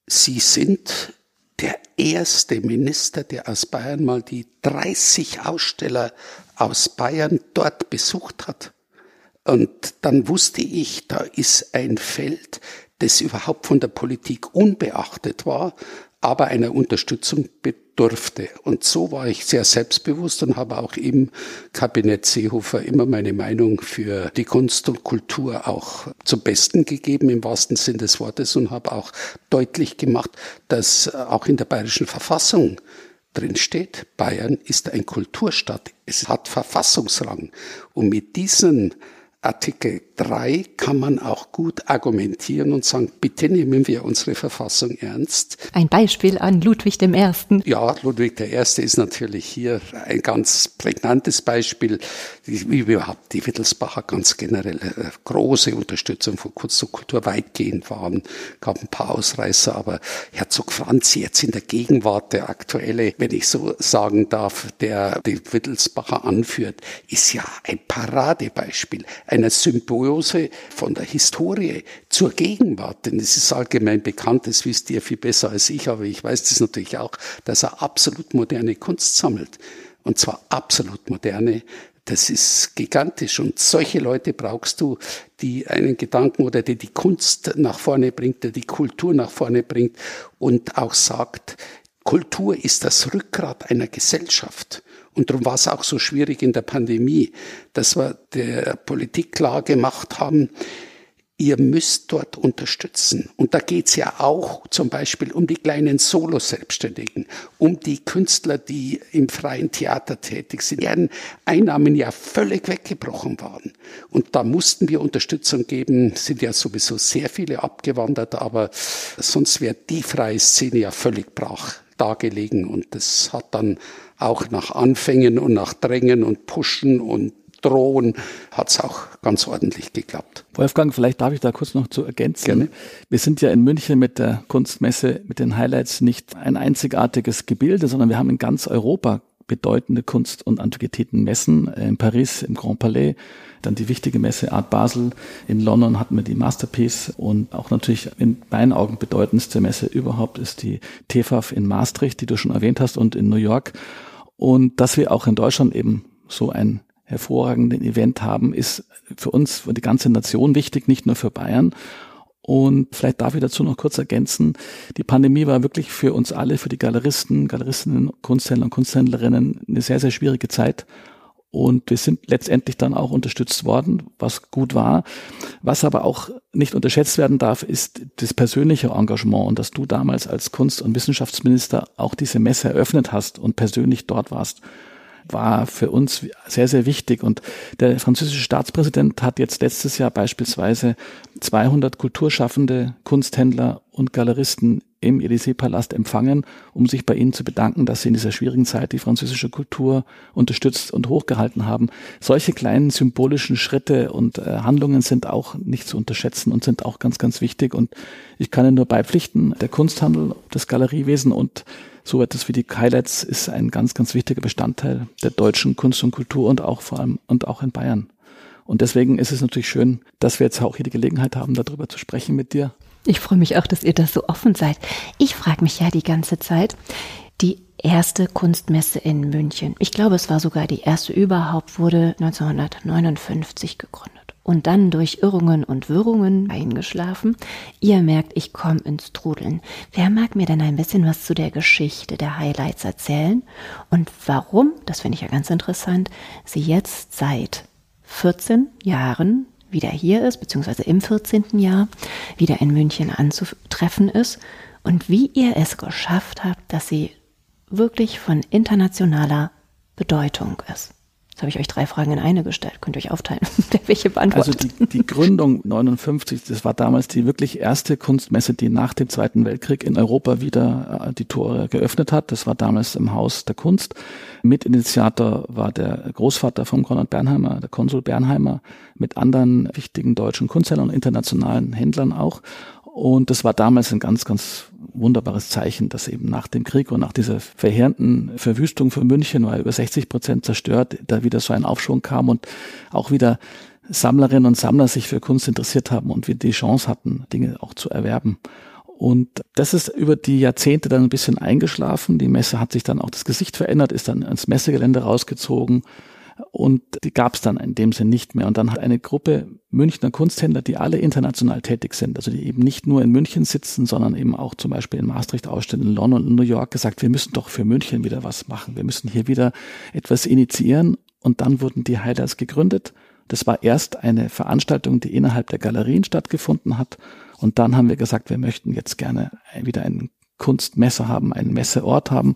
Sie sind der erste Minister, der aus Bayern mal die 30 Aussteller aus Bayern dort besucht hat. Und dann wusste ich, da ist ein Feld, das überhaupt von der Politik unbeachtet war, aber einer Unterstützung bedurfte. Und so war ich sehr selbstbewusst und habe auch im Kabinett Seehofer immer meine Meinung für die Kunst und Kultur auch zum Besten gegeben, im wahrsten Sinn des Wortes, und habe auch deutlich gemacht, dass auch in der bayerischen Verfassung drin steht, Bayern ist ein Kulturstadt. Es hat Verfassungsrang. Und mit diesen Artikel 3 kann man auch gut argumentieren und sagen, bitte nehmen wir unsere Verfassung ernst. Ein Beispiel an Ludwig I. Ja, Ludwig I. ist natürlich hier ein ganz prägnantes Beispiel, wie überhaupt die Wittelsbacher ganz generell äh, große Unterstützung von Kunst und Kultur weitgehend waren, gab ein paar Ausreißer, aber Herzog Franz jetzt in der Gegenwart, der aktuelle, wenn ich so sagen darf, der die Wittelsbacher anführt, ist ja ein Paradebeispiel einer Symbiose von der Historie zur Gegenwart. Denn es ist allgemein bekannt, das wisst ihr viel besser als ich, aber ich weiß das natürlich auch, dass er absolut moderne Kunst sammelt. Und zwar absolut moderne. Das ist gigantisch. Und solche Leute brauchst du, die einen Gedanken oder die die Kunst nach vorne bringt, der die Kultur nach vorne bringt und auch sagt, Kultur ist das Rückgrat einer Gesellschaft. Und darum war es auch so schwierig in der Pandemie, dass wir der Politik klar gemacht haben, ihr müsst dort unterstützen. Und da geht's ja auch zum Beispiel um die kleinen Solo-Selbstständigen, um die Künstler, die im freien Theater tätig sind, deren Einnahmen ja völlig weggebrochen waren. Und da mussten wir Unterstützung geben, sind ja sowieso sehr viele abgewandert, aber sonst wäre die freie Szene ja völlig brach dargelegen. Und das hat dann auch nach Anfängen und nach Drängen und Pushen und Drohen hat es auch ganz ordentlich geklappt. Wolfgang, vielleicht darf ich da kurz noch zu ergänzen. Gerne. Wir sind ja in München mit der Kunstmesse, mit den Highlights nicht ein einzigartiges Gebilde, sondern wir haben in ganz Europa bedeutende Kunst- und Antiquitätenmessen. In Paris, im Grand Palais, dann die wichtige Messe Art Basel. In London hatten wir die Masterpiece und auch natürlich in meinen Augen bedeutendste Messe überhaupt ist die TFAF in Maastricht, die du schon erwähnt hast, und in New York. Und dass wir auch in Deutschland eben so ein hervorragenden Event haben, ist für uns, für die ganze Nation wichtig, nicht nur für Bayern. Und vielleicht darf ich dazu noch kurz ergänzen, die Pandemie war wirklich für uns alle, für die Galeristen, Galeristinnen, Kunsthändler und Kunsthändlerinnen eine sehr, sehr schwierige Zeit. Und wir sind letztendlich dann auch unterstützt worden, was gut war. Was aber auch nicht unterschätzt werden darf, ist das persönliche Engagement und dass du damals als Kunst- und Wissenschaftsminister auch diese Messe eröffnet hast und persönlich dort warst war für uns sehr, sehr wichtig. Und der französische Staatspräsident hat jetzt letztes Jahr beispielsweise 200 kulturschaffende Kunsthändler und Galeristen im Élysée-Palast empfangen, um sich bei ihnen zu bedanken, dass sie in dieser schwierigen Zeit die französische Kultur unterstützt und hochgehalten haben. Solche kleinen symbolischen Schritte und äh, Handlungen sind auch nicht zu unterschätzen und sind auch ganz, ganz wichtig. Und ich kann Ihnen nur beipflichten, der Kunsthandel, das Galeriewesen und so etwas wie die Highlights ist ein ganz, ganz wichtiger Bestandteil der deutschen Kunst und Kultur und auch vor allem und auch in Bayern. Und deswegen ist es natürlich schön, dass wir jetzt auch hier die Gelegenheit haben, darüber zu sprechen mit dir. Ich freue mich auch, dass ihr da so offen seid. Ich frage mich ja die ganze Zeit, die erste Kunstmesse in München, ich glaube, es war sogar die erste überhaupt, wurde 1959 gegründet. und dann durch Irrungen und Wirrungen eingeschlafen. Ihr merkt, ich komme ins Trudeln. Wer mag mir denn ein bisschen was zu der Geschichte der Highlights erzählen und warum, das finde ich ja ganz interessant, sie jetzt seit 14 Jahren wieder hier ist, beziehungsweise im 14. Jahr wieder in München anzutreffen ist und wie ihr es geschafft habt, dass sie wirklich von internationaler Bedeutung ist. Habe ich euch drei Fragen in eine gestellt. Könnt ihr euch aufteilen, welche beantwortet. Also die, die Gründung 59, das war damals die wirklich erste Kunstmesse, die nach dem Zweiten Weltkrieg in Europa wieder äh, die Tore geöffnet hat. Das war damals im Haus der Kunst. Mitinitiator war der Großvater von Konrad Bernheimer, der Konsul Bernheimer, mit anderen wichtigen deutschen Kunsthändlern und internationalen Händlern auch. Und das war damals ein ganz, ganz wunderbares Zeichen, dass eben nach dem Krieg und nach dieser verheerenden Verwüstung von München, war über 60 Prozent zerstört, da wieder so ein Aufschwung kam und auch wieder Sammlerinnen und Sammler sich für Kunst interessiert haben und wir die Chance hatten, Dinge auch zu erwerben. Und das ist über die Jahrzehnte dann ein bisschen eingeschlafen. Die Messe hat sich dann auch das Gesicht verändert, ist dann ans Messegelände rausgezogen und die gab es dann in dem Sinn nicht mehr. Und dann hat eine Gruppe Münchner Kunsthändler, die alle international tätig sind, also die eben nicht nur in München sitzen, sondern eben auch zum Beispiel in Maastricht ausstellen, in London und New York, gesagt, wir müssen doch für München wieder was machen. Wir müssen hier wieder etwas initiieren. Und dann wurden die Highlights gegründet. Das war erst eine Veranstaltung, die innerhalb der Galerien stattgefunden hat. Und dann haben wir gesagt, wir möchten jetzt gerne wieder ein Kunstmesse haben, einen Messeort haben.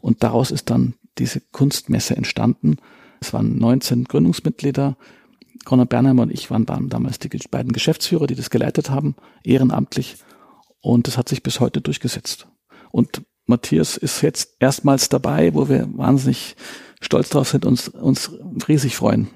Und daraus ist dann diese Kunstmesse entstanden. Es waren 19 Gründungsmitglieder. Konrad Bernheimer und ich waren damals die beiden Geschäftsführer, die das geleitet haben, ehrenamtlich. Und das hat sich bis heute durchgesetzt. Und Matthias ist jetzt erstmals dabei, wo wir wahnsinnig stolz drauf sind und uns riesig freuen,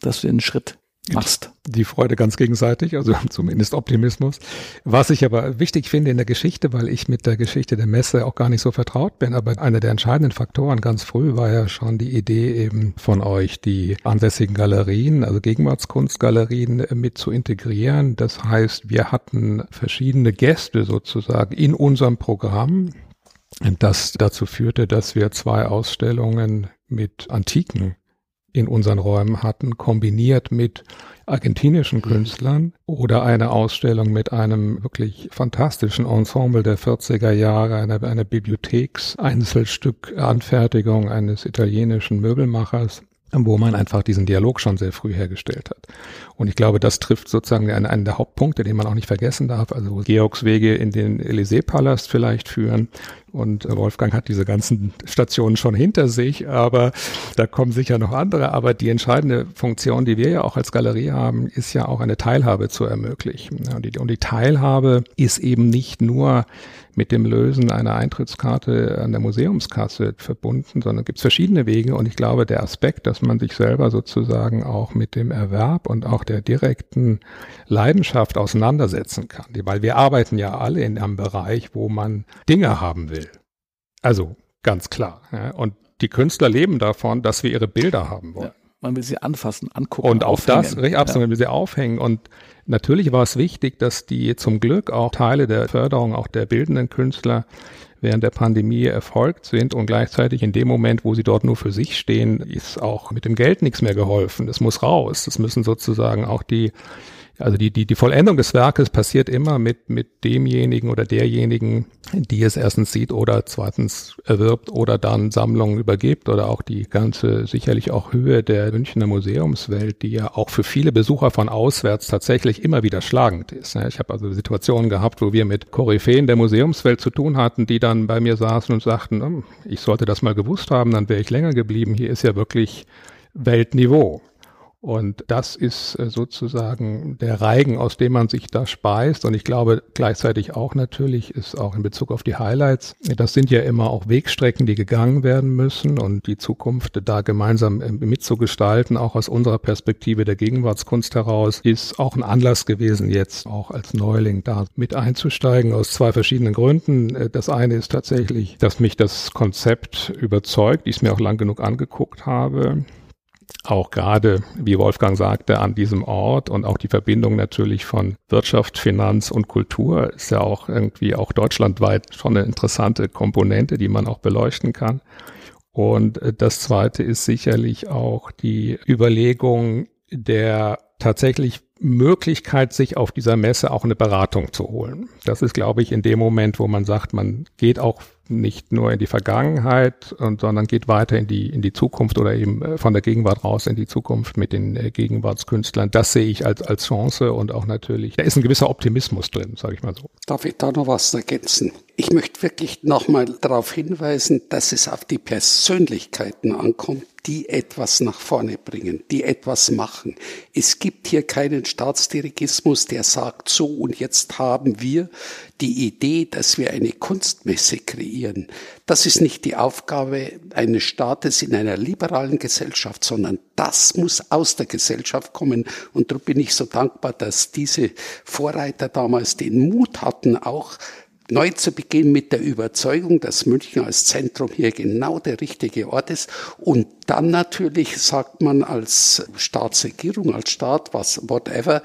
dass wir den Schritt machst. Die Freude ganz gegenseitig, also zumindest Optimismus. Was ich aber wichtig finde in der Geschichte, weil ich mit der Geschichte der Messe auch gar nicht so vertraut bin, aber einer der entscheidenden Faktoren ganz früh war ja schon die Idee eben von euch, die ansässigen Galerien, also Gegenwartskunstgalerien äh, mit zu integrieren. Das heißt, wir hatten verschiedene Gäste sozusagen in unserem Programm. Das dazu führte, dass wir zwei Ausstellungen mit antiken in unseren Räumen hatten, kombiniert mit argentinischen Künstlern oder eine Ausstellung mit einem wirklich fantastischen Ensemble der 40er Jahre, eine, eine Bibliothekseinzelstück-Anfertigung eines italienischen Möbelmachers wo man einfach diesen Dialog schon sehr früh hergestellt hat. Und ich glaube, das trifft sozusagen einen, einen der Hauptpunkte, den man auch nicht vergessen darf. Also Georgs Wege in den Élysée-Palast vielleicht führen. Und Wolfgang hat diese ganzen Stationen schon hinter sich, aber da kommen sicher noch andere. Aber die entscheidende Funktion, die wir ja auch als Galerie haben, ist ja auch eine Teilhabe zu ermöglichen. Und die, und die Teilhabe ist eben nicht nur mit dem Lösen einer Eintrittskarte an der Museumskasse verbunden, sondern gibt es verschiedene Wege. Und ich glaube, der Aspekt, dass man sich selber sozusagen auch mit dem Erwerb und auch der direkten Leidenschaft auseinandersetzen kann. Weil wir arbeiten ja alle in einem Bereich, wo man Dinge haben will. Also ganz klar. Ja. Und die Künstler leben davon, dass wir ihre Bilder haben wollen. Ja. Man will sie anfassen, angucken. Und auf aufhängen. das, richtig, absolut, ja. man will sie aufhängen. Und natürlich war es wichtig, dass die zum Glück auch Teile der Förderung auch der bildenden Künstler während der Pandemie erfolgt sind und gleichzeitig in dem Moment, wo sie dort nur für sich stehen, ist auch mit dem Geld nichts mehr geholfen. Das muss raus. Das müssen sozusagen auch die also die, die, die Vollendung des Werkes passiert immer mit, mit demjenigen oder derjenigen, die es erstens sieht oder zweitens erwirbt oder dann Sammlungen übergibt oder auch die ganze sicherlich auch Höhe der Münchner Museumswelt, die ja auch für viele Besucher von auswärts tatsächlich immer wieder schlagend ist. Ich habe also Situationen gehabt, wo wir mit Koryphäen der Museumswelt zu tun hatten, die dann bei mir saßen und sagten, hm, ich sollte das mal gewusst haben, dann wäre ich länger geblieben. Hier ist ja wirklich Weltniveau. Und das ist äh, sozusagen der Reigen, aus dem man sich da speist. Und ich glaube gleichzeitig auch natürlich ist auch in Bezug auf die Highlights, das sind ja immer auch Wegstrecken, die gegangen werden müssen und die Zukunft da gemeinsam äh, mitzugestalten, auch aus unserer Perspektive der Gegenwartskunst heraus, ist auch ein Anlass gewesen, jetzt auch als Neuling da mit einzusteigen, aus zwei verschiedenen Gründen. Äh, das eine ist tatsächlich, dass mich das Konzept überzeugt, ich es mir auch lang genug angeguckt habe auch gerade, wie Wolfgang sagte, an diesem Ort und auch die Verbindung natürlich von Wirtschaft, Finanz und Kultur ist ja auch irgendwie auch deutschlandweit schon eine interessante Komponente, die man auch beleuchten kann. Und äh, das zweite ist sicherlich auch die Überlegung der tatsächlich Möglichkeit, sich auf dieser Messe auch eine Beratung zu holen. Das ist, glaube ich, in dem Moment, wo man sagt, man geht auch nicht nur in die Vergangenheit, und, sondern geht weiter in die, in die Zukunft oder eben äh, von der Gegenwart raus in die Zukunft mit den äh, Gegenwartskünstlern. Das sehe ich als, als Chance und auch natürlich, da ist ein gewisser Optimismus drin, sage ich mal so. Darf ich da noch was ergänzen? Ich möchte wirklich nochmal darauf hinweisen, dass es auf die Persönlichkeiten ankommt, die etwas nach vorne bringen, die etwas machen. Es gibt hier keinen Staatsdirigismus, der sagt, so und jetzt haben wir die Idee, dass wir eine Kunstmesse kreieren. Das ist nicht die Aufgabe eines Staates in einer liberalen Gesellschaft, sondern das muss aus der Gesellschaft kommen. Und darum bin ich so dankbar, dass diese Vorreiter damals den Mut hatten, auch neu zu beginnen mit der Überzeugung, dass München als Zentrum hier genau der richtige Ort ist. Und dann natürlich sagt man als Staatsregierung, als Staat, was, whatever,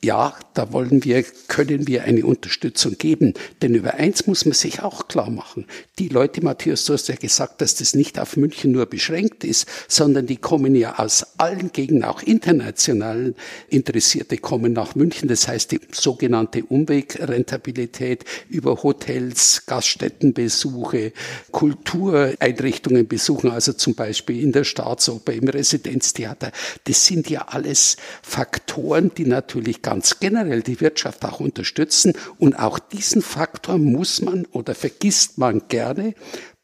ja, da wollen wir, können wir eine Unterstützung geben. Denn über eins muss man sich auch klar machen. Die Leute, Matthias, du hast ja gesagt, dass das nicht auf München nur beschränkt ist, sondern die kommen ja aus allen Gegenden, auch international Interessierte kommen nach München. Das heißt, die sogenannte Umwegrentabilität über Hotels, Gaststättenbesuche, Kultureinrichtungen besuchen, also zum Beispiel in der Staatsoper, im Residenztheater. Das sind ja alles Faktoren, die natürlich ganz generell die Wirtschaft auch unterstützen. Und auch diesen Faktor muss man oder vergisst man gerne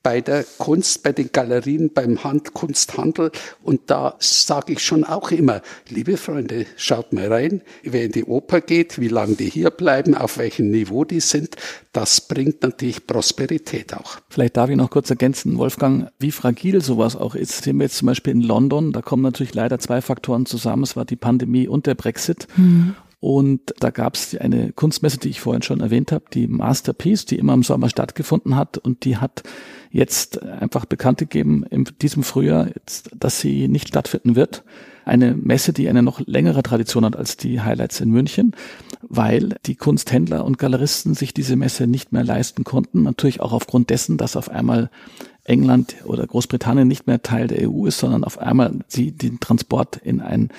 bei der Kunst, bei den Galerien, beim Handkunsthandel. Und da sage ich schon auch immer, liebe Freunde, schaut mal rein, wer in die Oper geht, wie lange die hier bleiben, auf welchem Niveau die sind. Das bringt natürlich Prosperität auch. Vielleicht darf ich noch kurz ergänzen, Wolfgang, wie fragil sowas auch ist. Sehen wir jetzt zum Beispiel in London, da kommen natürlich leider zwei Faktoren zusammen. Es war die Pandemie und der Brexit. Mhm. Und da gab es eine Kunstmesse, die ich vorhin schon erwähnt habe, die Masterpiece, die immer im Sommer stattgefunden hat. Und die hat jetzt einfach bekannt gegeben in diesem Frühjahr, jetzt, dass sie nicht stattfinden wird. Eine Messe, die eine noch längere Tradition hat als die Highlights in München, weil die Kunsthändler und Galeristen sich diese Messe nicht mehr leisten konnten. Natürlich auch aufgrund dessen, dass auf einmal England oder Großbritannien nicht mehr Teil der EU ist, sondern auf einmal sie den Transport in ein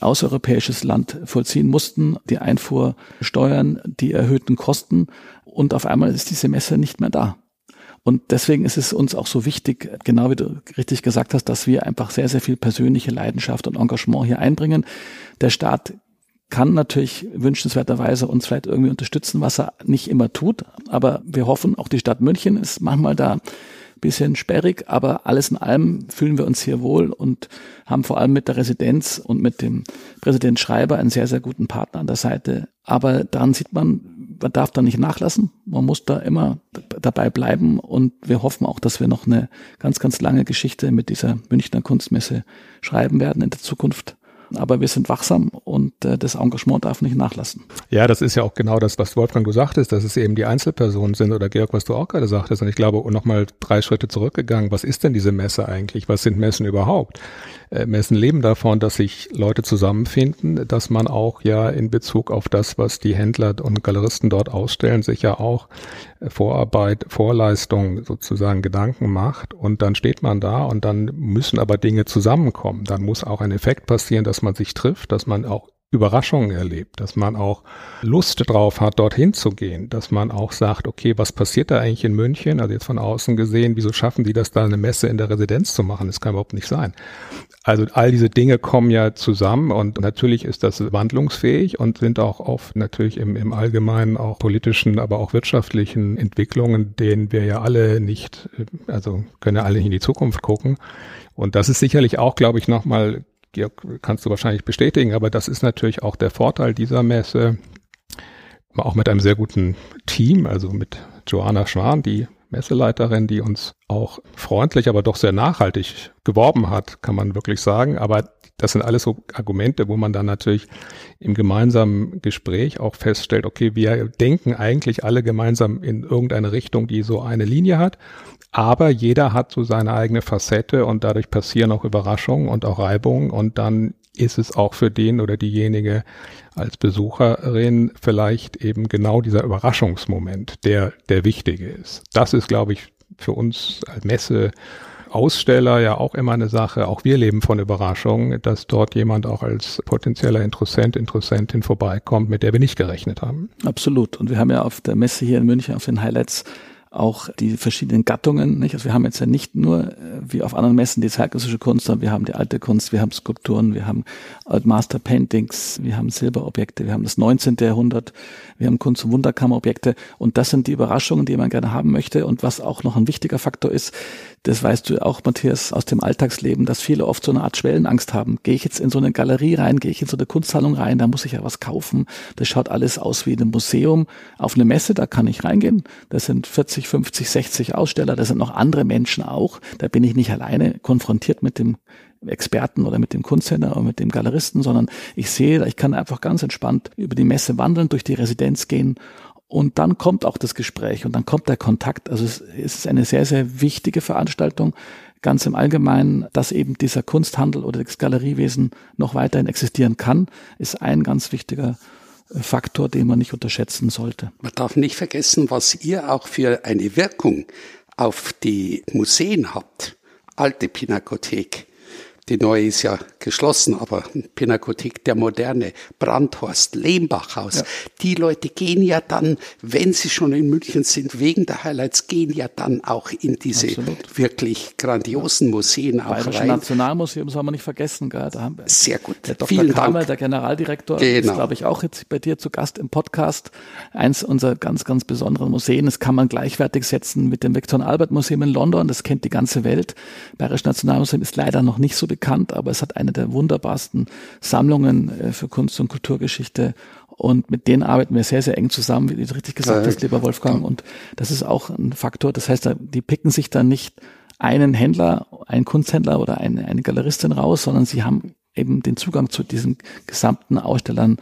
außereuropäisches Land vollziehen mussten, die Einfuhrsteuern, die erhöhten Kosten und auf einmal ist diese Messe nicht mehr da. Und deswegen ist es uns auch so wichtig, genau wie du richtig gesagt hast, dass wir einfach sehr, sehr viel persönliche Leidenschaft und Engagement hier einbringen. Der Staat kann natürlich wünschenswerterweise uns vielleicht irgendwie unterstützen, was er nicht immer tut. Aber wir hoffen, auch die Stadt München ist manchmal da bisschen sperrig, aber alles in allem fühlen wir uns hier wohl und haben vor allem mit der Residenz und mit dem Präsident Schreiber einen sehr, sehr guten Partner an der Seite. Aber daran sieht man, man darf da nicht nachlassen. Man muss da immer dabei bleiben und wir hoffen auch, dass wir noch eine ganz, ganz lange Geschichte mit dieser Münchner Kunstmesse schreiben werden in der Zukunft aber wir sind wachsam und äh, das Engagement darf nicht nachlassen. Ja, das ist ja auch genau das, was Wolfgang du sagtest, dass es eben die Einzelpersonen sind oder Georg, was du auch gerade sagtest. Und ich glaube, nochmal drei Schritte zurückgegangen, was ist denn diese Messe eigentlich? Was sind Messen überhaupt? Äh, Messen leben davon, dass sich Leute zusammenfinden, dass man auch ja in Bezug auf das, was die Händler und Galeristen dort ausstellen, sich ja auch äh, Vorarbeit, Vorleistung sozusagen Gedanken macht und dann steht man da und dann müssen aber Dinge zusammenkommen. Dann muss auch ein Effekt passieren, dass man sich trifft, dass man auch Überraschungen erlebt, dass man auch Lust drauf hat, dorthin zu gehen, dass man auch sagt, okay, was passiert da eigentlich in München? Also jetzt von außen gesehen, wieso schaffen die das da eine Messe in der Residenz zu machen? Das kann überhaupt nicht sein. Also all diese Dinge kommen ja zusammen und natürlich ist das wandlungsfähig und sind auch auf natürlich im, im Allgemeinen auch politischen, aber auch wirtschaftlichen Entwicklungen, denen wir ja alle nicht, also können ja alle nicht in die Zukunft gucken. Und das ist sicherlich auch, glaube ich, nochmal Georg, kannst du wahrscheinlich bestätigen, aber das ist natürlich auch der Vorteil dieser Messe, auch mit einem sehr guten Team, also mit Joanna Schwan, die Messeleiterin, die uns auch freundlich, aber doch sehr nachhaltig geworben hat, kann man wirklich sagen. Aber das sind alles so Argumente, wo man dann natürlich im gemeinsamen Gespräch auch feststellt, okay, wir denken eigentlich alle gemeinsam in irgendeine Richtung, die so eine Linie hat. Aber jeder hat so seine eigene Facette und dadurch passieren auch Überraschungen und auch Reibungen und dann ist es auch für den oder diejenige als Besucherin vielleicht eben genau dieser Überraschungsmoment, der der wichtige ist. Das ist, glaube ich, für uns als Messe Aussteller ja auch immer eine Sache, auch wir leben von Überraschungen, dass dort jemand auch als potenzieller Interessent, Interessentin vorbeikommt, mit der wir nicht gerechnet haben. Absolut. Und wir haben ja auf der Messe hier in München auf den Highlights auch die verschiedenen Gattungen. Nicht? Also wir haben jetzt ja nicht nur äh, wie auf anderen Messen die zeitgenössische Kunst, sondern wir haben die alte Kunst, wir haben Skulpturen, wir haben Master Paintings, wir haben Silberobjekte, wir haben das 19. Jahrhundert, wir haben Kunst- und Wunderkammerobjekte und das sind die Überraschungen, die man gerne haben möchte und was auch noch ein wichtiger Faktor ist, das weißt du auch, Matthias, aus dem Alltagsleben, dass viele oft so eine Art Schwellenangst haben. Gehe ich jetzt in so eine Galerie rein, gehe ich in so eine Kunsthandlung rein, da muss ich ja was kaufen. Das schaut alles aus wie ein Museum. Auf eine Messe, da kann ich reingehen. Das sind 40, 50, 60 Aussteller, da sind noch andere Menschen auch. Da bin ich nicht alleine konfrontiert mit dem Experten oder mit dem Kunsthändler oder mit dem Galeristen, sondern ich sehe, ich kann einfach ganz entspannt über die Messe wandeln, durch die Residenz gehen und dann kommt auch das Gespräch und dann kommt der Kontakt. Also es ist eine sehr, sehr wichtige Veranstaltung, ganz im Allgemeinen, dass eben dieser Kunsthandel oder das Galeriewesen noch weiterhin existieren kann, ist ein ganz wichtiger äh, Faktor, den man nicht unterschätzen sollte. Man darf nicht vergessen, was ihr auch für eine Wirkung auf die Museen habt. Alte Pinakothek, die neue ist ja geschlossen, aber Pinakothek der Moderne, Brandhorst, Lehmbachhaus. Ja. Die Leute gehen ja dann, wenn sie schon in München sind, wegen der Highlights, gehen ja dann auch in diese Absolut. wirklich grandiosen Museen auch Bayerische rein. Nationalmuseum soll man nicht vergessen, gell? Da haben wir Sehr gut. Der Dr. Vielen Kramer, Dank. der Generaldirektor, genau. ist, glaube ich, auch jetzt bei dir zu Gast im Podcast. Eins unserer ganz, ganz besonderen Museen. Das kann man gleichwertig setzen mit dem Victor Albert Museum in London. Das kennt die ganze Welt. Bayerische Nationalmuseum ist leider noch nicht so bekannt aber es hat eine der wunderbarsten Sammlungen äh, für Kunst- und Kulturgeschichte. Und mit denen arbeiten wir sehr, sehr eng zusammen, wie du richtig gesagt hast, lieber Wolfgang. Und das ist auch ein Faktor. Das heißt, die picken sich dann nicht einen Händler, einen Kunsthändler oder eine, eine Galeristin raus, sondern sie haben eben den Zugang zu diesen gesamten Ausstellern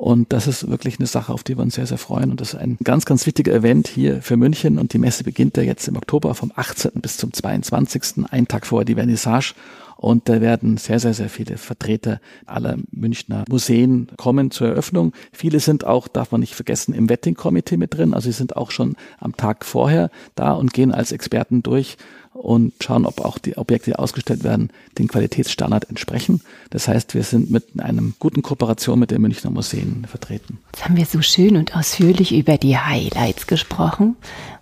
und das ist wirklich eine Sache, auf die wir uns sehr, sehr freuen. Und das ist ein ganz, ganz wichtiger Event hier für München. Und die Messe beginnt ja jetzt im Oktober vom 18. bis zum 22. Einen Tag vorher die Vernissage. Und da werden sehr, sehr, sehr viele Vertreter aller Münchner Museen kommen zur Eröffnung. Viele sind auch, darf man nicht vergessen, im Wetting-Komitee mit drin. Also sie sind auch schon am Tag vorher da und gehen als Experten durch und schauen, ob auch die Objekte, die ausgestellt werden, den Qualitätsstandard entsprechen. Das heißt, wir sind mit einem guten Kooperation mit den Münchner Museen vertreten. Jetzt haben wir so schön und ausführlich über die Highlights gesprochen.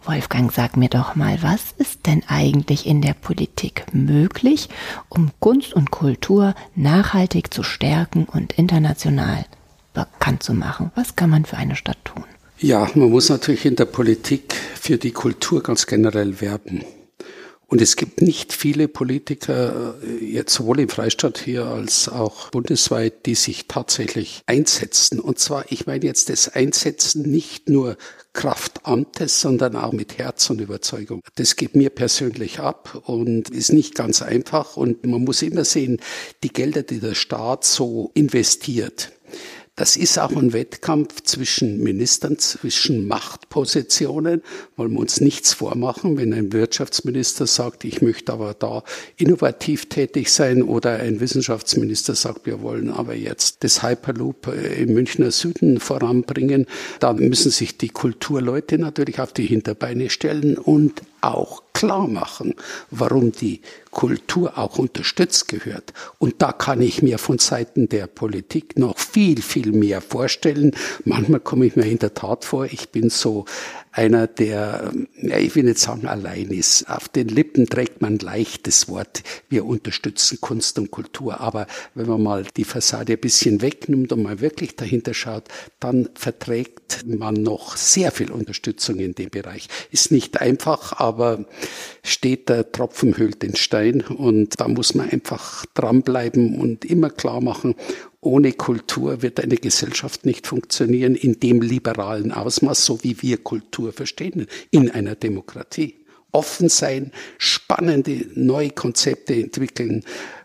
Wolfgang, sag mir doch mal, was ist denn eigentlich in der Politik möglich, um Kunst und Kultur nachhaltig zu stärken und international bekannt zu machen? Was kann man für eine Stadt tun? Ja, man muss natürlich in der Politik für die Kultur ganz generell werben. Und es gibt nicht viele Politiker, äh, jetzt sowohl im Freistaat hier als auch bundesweit, die sich tatsächlich einsetzen. Und zwar, ich meine jetzt das Einsetzen nicht nur Kraft Amtes, sondern auch mit Herz und Überzeugung. Das geht mir persönlich ab und ist nicht ganz einfach. Und man muss immer sehen, die Gelder, die der Staat so investiert, das ist auch ein Wettkampf zwischen Ministern, zwischen Machtpositionen. Wollen wir uns nichts vormachen, wenn ein Wirtschaftsminister sagt, ich möchte aber da innovativ tätig sein oder ein Wissenschaftsminister sagt, wir wollen aber jetzt das Hyperloop äh, im Münchner Süden voranbringen. Da müssen sich die Kulturleute natürlich auf die Hinterbeine stellen und auch klar machen, warum die Kultur auch unterstützt gehört. Und da kann ich mir von Seiten der Politik noch viel, viel mehr vorstellen. Manchmal komme ich mir in der Tat vor, ich bin so einer, der, ja, ich will nicht sagen allein ist. Auf den Lippen trägt man leicht das Wort, wir unterstützen Kunst und Kultur. Aber wenn man mal die Fassade ein bisschen wegnimmt und mal wirklich dahinter schaut, dann verträgt man noch sehr viel Unterstützung in dem Bereich. Ist nicht einfach, aber steht der Tropfen hüllt den Stein und da muss man einfach dranbleiben und immer klar machen, ohne Kultur wird eine Gesellschaft nicht funktionieren in dem liberalen Ausmaß, so wie wir Kultur verstehen, in einer Demokratie. Offen sein, spannende neue Konzepte entwickeln,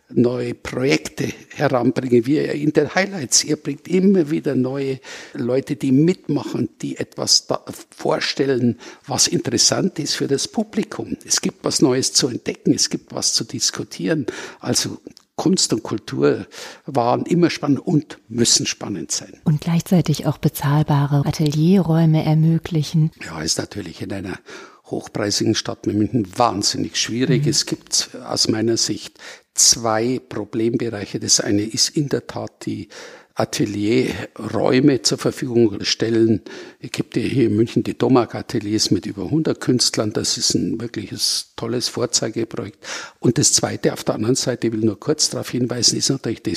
neue Projekte heranbringen, wie in den Highlights. Ihr bringt immer wieder neue Leute, die mitmachen, die etwas vorstellen, was interessant ist für das Publikum. Es gibt was Neues zu entdecken, es gibt was zu diskutieren. Also Kunst und Kultur waren immer spannend und müssen spannend sein. Und gleichzeitig auch bezahlbare Atelierräume ermöglichen. Ja, ist natürlich in einer hochpreisigen Stadt wie München wahnsinnig schwierig. Mhm. Es gibt aus meiner Sicht zwei Problembereiche. Das eine ist in der Tat die Atelierräume zur Verfügung stellen. Es gibt ja hier in München die Domag-Ateliers mit über 100 Künstlern. Das ist ein wirkliches tolles Vorzeigeprojekt. Und das Zweite auf der anderen Seite, ich will nur kurz darauf hinweisen, ist natürlich die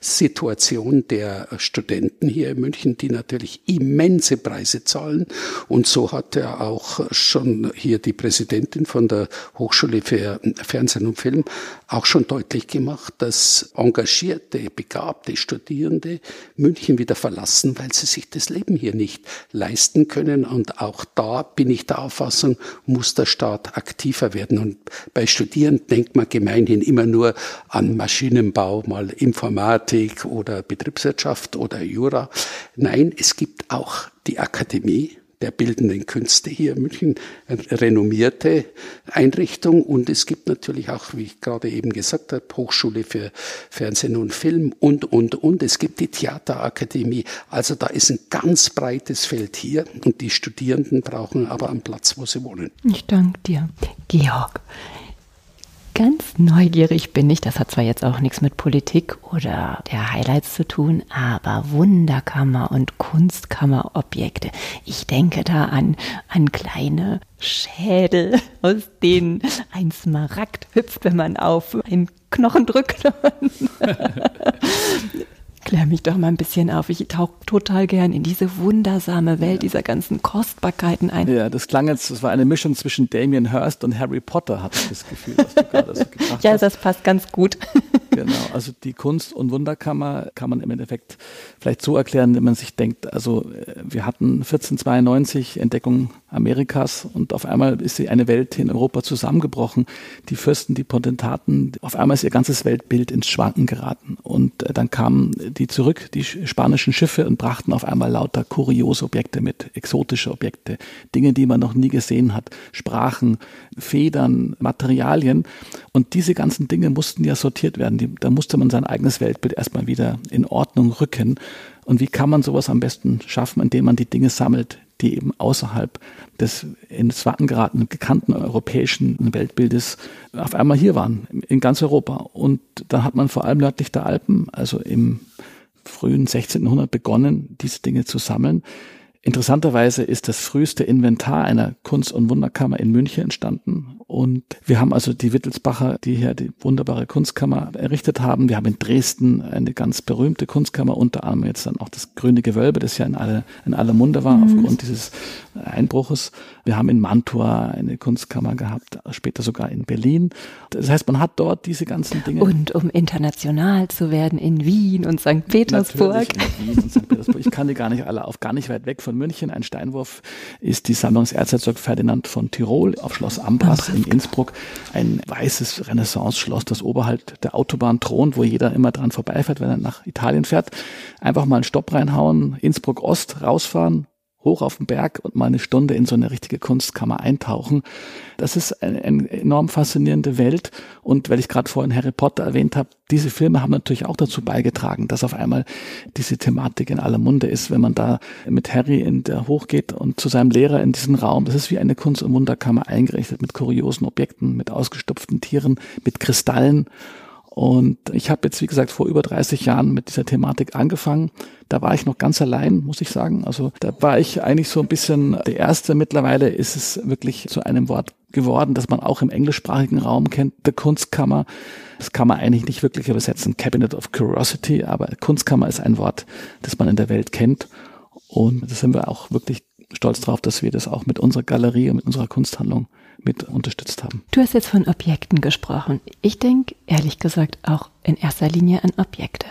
Situation der Studenten hier in München, die natürlich immense Preise zahlen. Und so hat ja auch schon hier die Präsidentin von der Hochschule für Fernsehen und Film auch schon deutlich gemacht, dass engagierte, begabte Studierende München wieder verlassen, weil sie sich das Leben hier nicht leisten können. Und auch da bin ich der Auffassung, muss der Staat aktiver werden. Und bei Studierenden denkt man gemeinhin immer nur an Maschinenbau, mal Informatik oder Betriebswirtschaft oder Jura. Nein, es gibt auch die Akademie der bildenden Künste hier in München, eine renommierte Einrichtung. Und es gibt natürlich auch, wie ich gerade eben gesagt habe, Hochschule für Fernsehen und Film und, und, und. Es gibt die Theaterakademie. Also da ist ein ganz breites Feld hier und die Studierenden brauchen aber einen Platz, wo sie wohnen. Ich danke dir. Georg, ganz neugierig bin ich, das hat zwar jetzt auch nichts mit Politik oder der Highlights zu tun, aber Wunderkammer und Kunstkammerobjekte. Ich denke da an, an kleine Schädel, aus denen ein Smaragd hüpft, wenn man auf einen Knochen drückt. Klär mich doch mal ein bisschen auf. Ich tauche total gern in diese wundersame Welt ja. dieser ganzen Kostbarkeiten ein. Ja, das klang jetzt, das war eine Mischung zwischen Damien Hirst und Harry Potter, hatte ich das Gefühl, was du gerade so gebracht Ja, hast. das passt ganz gut. genau, also die Kunst- und Wunderkammer kann man im Endeffekt vielleicht so erklären, wenn man sich denkt, also äh, wir hatten 1492 Entdeckung Amerikas und auf einmal ist sie eine Welt in Europa zusammengebrochen. Die Fürsten, die Potentaten, auf einmal ist ihr ganzes Weltbild ins Schwanken geraten. Und äh, dann kamen die zurück, die spanischen Schiffe, und brachten auf einmal lauter kuriose Objekte mit, exotische Objekte, Dinge, die man noch nie gesehen hat, Sprachen, Federn, Materialien. Und diese ganzen Dinge mussten ja sortiert werden. Die, da musste man sein eigenes Weltbild erstmal wieder in Ordnung rücken. Und wie kann man sowas am besten schaffen, indem man die Dinge sammelt, die eben außerhalb des ins Wacken geratenen, gekannten europäischen Weltbildes auf einmal hier waren, in ganz Europa. Und da hat man vor allem nördlich der Alpen, also im frühen 16. Jahrhundert begonnen, diese Dinge zu sammeln. Interessanterweise ist das früheste Inventar einer Kunst- und Wunderkammer in München entstanden. Und wir haben also die Wittelsbacher, die hier die wunderbare Kunstkammer errichtet haben. Wir haben in Dresden eine ganz berühmte Kunstkammer, unter anderem jetzt dann auch das Grüne Gewölbe, das ja in, alle, in aller Munde war mhm. aufgrund dieses Einbruches. Wir haben in Mantua eine Kunstkammer gehabt, später sogar in Berlin. Das heißt, man hat dort diese ganzen Dinge. Und um international zu werden in Wien und St. Petersburg. In Wien und St. Petersburg. Ich kann die gar nicht alle auf, gar nicht weit weg von München. Ein Steinwurf ist die Sammlung des Erzherzog Ferdinand von Tirol auf Schloss Ambras in Innsbruck. Ein weißes Renaissance-Schloss, das oberhalb der Autobahn thront, wo jeder immer dran vorbeifährt, wenn er nach Italien fährt. Einfach mal einen Stopp reinhauen, Innsbruck Ost rausfahren, hoch auf den Berg und mal eine Stunde in so eine richtige Kunstkammer eintauchen. Das ist eine, eine enorm faszinierende Welt. Und weil ich gerade vorhin Harry Potter erwähnt habe, diese Filme haben natürlich auch dazu beigetragen, dass auf einmal diese Thematik in aller Munde ist, wenn man da mit Harry in der hochgeht und zu seinem Lehrer in diesen Raum. Das ist wie eine Kunst- und Wunderkammer eingerichtet mit kuriosen Objekten, mit ausgestopften Tieren, mit Kristallen. Und ich habe jetzt, wie gesagt, vor über 30 Jahren mit dieser Thematik angefangen. Da war ich noch ganz allein, muss ich sagen. Also da war ich eigentlich so ein bisschen der Erste. Mittlerweile ist es wirklich zu einem Wort geworden, das man auch im englischsprachigen Raum kennt, The Kunstkammer. Das kann man eigentlich nicht wirklich übersetzen, Cabinet of Curiosity, aber Kunstkammer ist ein Wort, das man in der Welt kennt. Und da sind wir auch wirklich stolz drauf, dass wir das auch mit unserer Galerie und mit unserer Kunsthandlung mit unterstützt haben. Du hast jetzt von Objekten gesprochen. Ich denke, ehrlich gesagt, auch in erster Linie an Objekte.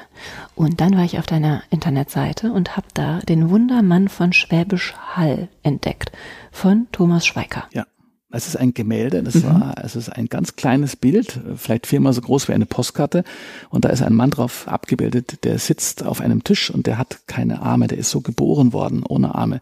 Und dann war ich auf deiner Internetseite und habe da den Wundermann von Schwäbisch Hall entdeckt von Thomas Schweiker. Ja. Es ist ein Gemälde, das mhm. war, es ist ein ganz kleines Bild, vielleicht viermal so groß wie eine Postkarte. Und da ist ein Mann drauf abgebildet, der sitzt auf einem Tisch und der hat keine Arme, der ist so geboren worden, ohne Arme.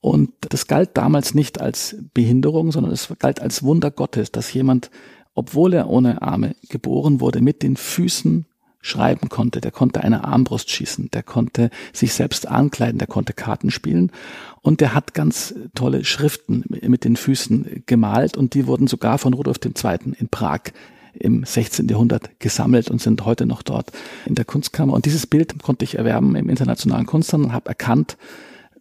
Und das galt damals nicht als Behinderung, sondern es galt als Wunder Gottes, dass jemand, obwohl er ohne Arme geboren wurde, mit den Füßen schreiben konnte, der konnte eine Armbrust schießen, der konnte sich selbst ankleiden, der konnte Karten spielen und der hat ganz tolle Schriften mit den Füßen gemalt und die wurden sogar von Rudolf II. in Prag im 16. Jahrhundert gesammelt und sind heute noch dort in der Kunstkammer. Und dieses Bild konnte ich erwerben im Internationalen Kunsthandel und habe erkannt,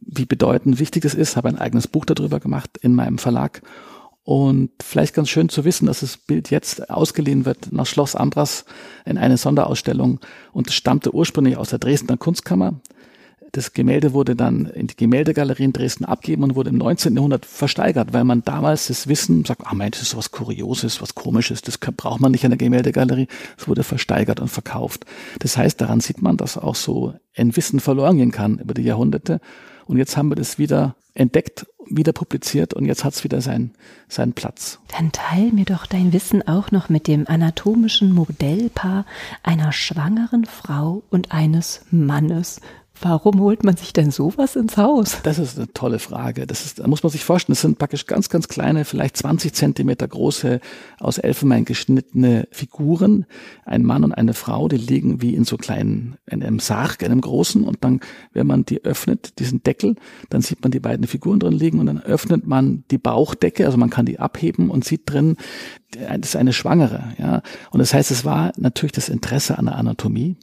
wie bedeutend wichtig es ist, habe ein eigenes Buch darüber gemacht in meinem Verlag. Und vielleicht ganz schön zu wissen, dass das Bild jetzt ausgeliehen wird nach Schloss Ambras in eine Sonderausstellung und stammte ursprünglich aus der Dresdner Kunstkammer. Das Gemälde wurde dann in die Gemäldegalerie in Dresden abgegeben und wurde im 19. Jahrhundert versteigert, weil man damals das Wissen sagt, ah, mein, das ist was Kurioses, was Komisches, das braucht man nicht in der Gemäldegalerie. Es wurde versteigert und verkauft. Das heißt, daran sieht man, dass auch so ein Wissen verloren gehen kann über die Jahrhunderte. Und jetzt haben wir das wieder entdeckt, wieder publiziert und jetzt hat es wieder seinen, seinen Platz. Dann teil mir doch dein Wissen auch noch mit dem anatomischen Modellpaar einer schwangeren Frau und eines Mannes. Warum holt man sich denn sowas ins Haus? Das ist eine tolle Frage. Das ist, da muss man sich vorstellen, das sind praktisch ganz, ganz kleine, vielleicht 20 Zentimeter große, aus Elfenbein geschnittene Figuren. Ein Mann und eine Frau, die liegen wie in so kleinen, in einem Sarg, in einem großen. Und dann, wenn man die öffnet, diesen Deckel, dann sieht man die beiden Figuren drin liegen und dann öffnet man die Bauchdecke, also man kann die abheben und sieht drin, das ist eine Schwangere, ja. Und das heißt, es war natürlich das Interesse an der Anatomie.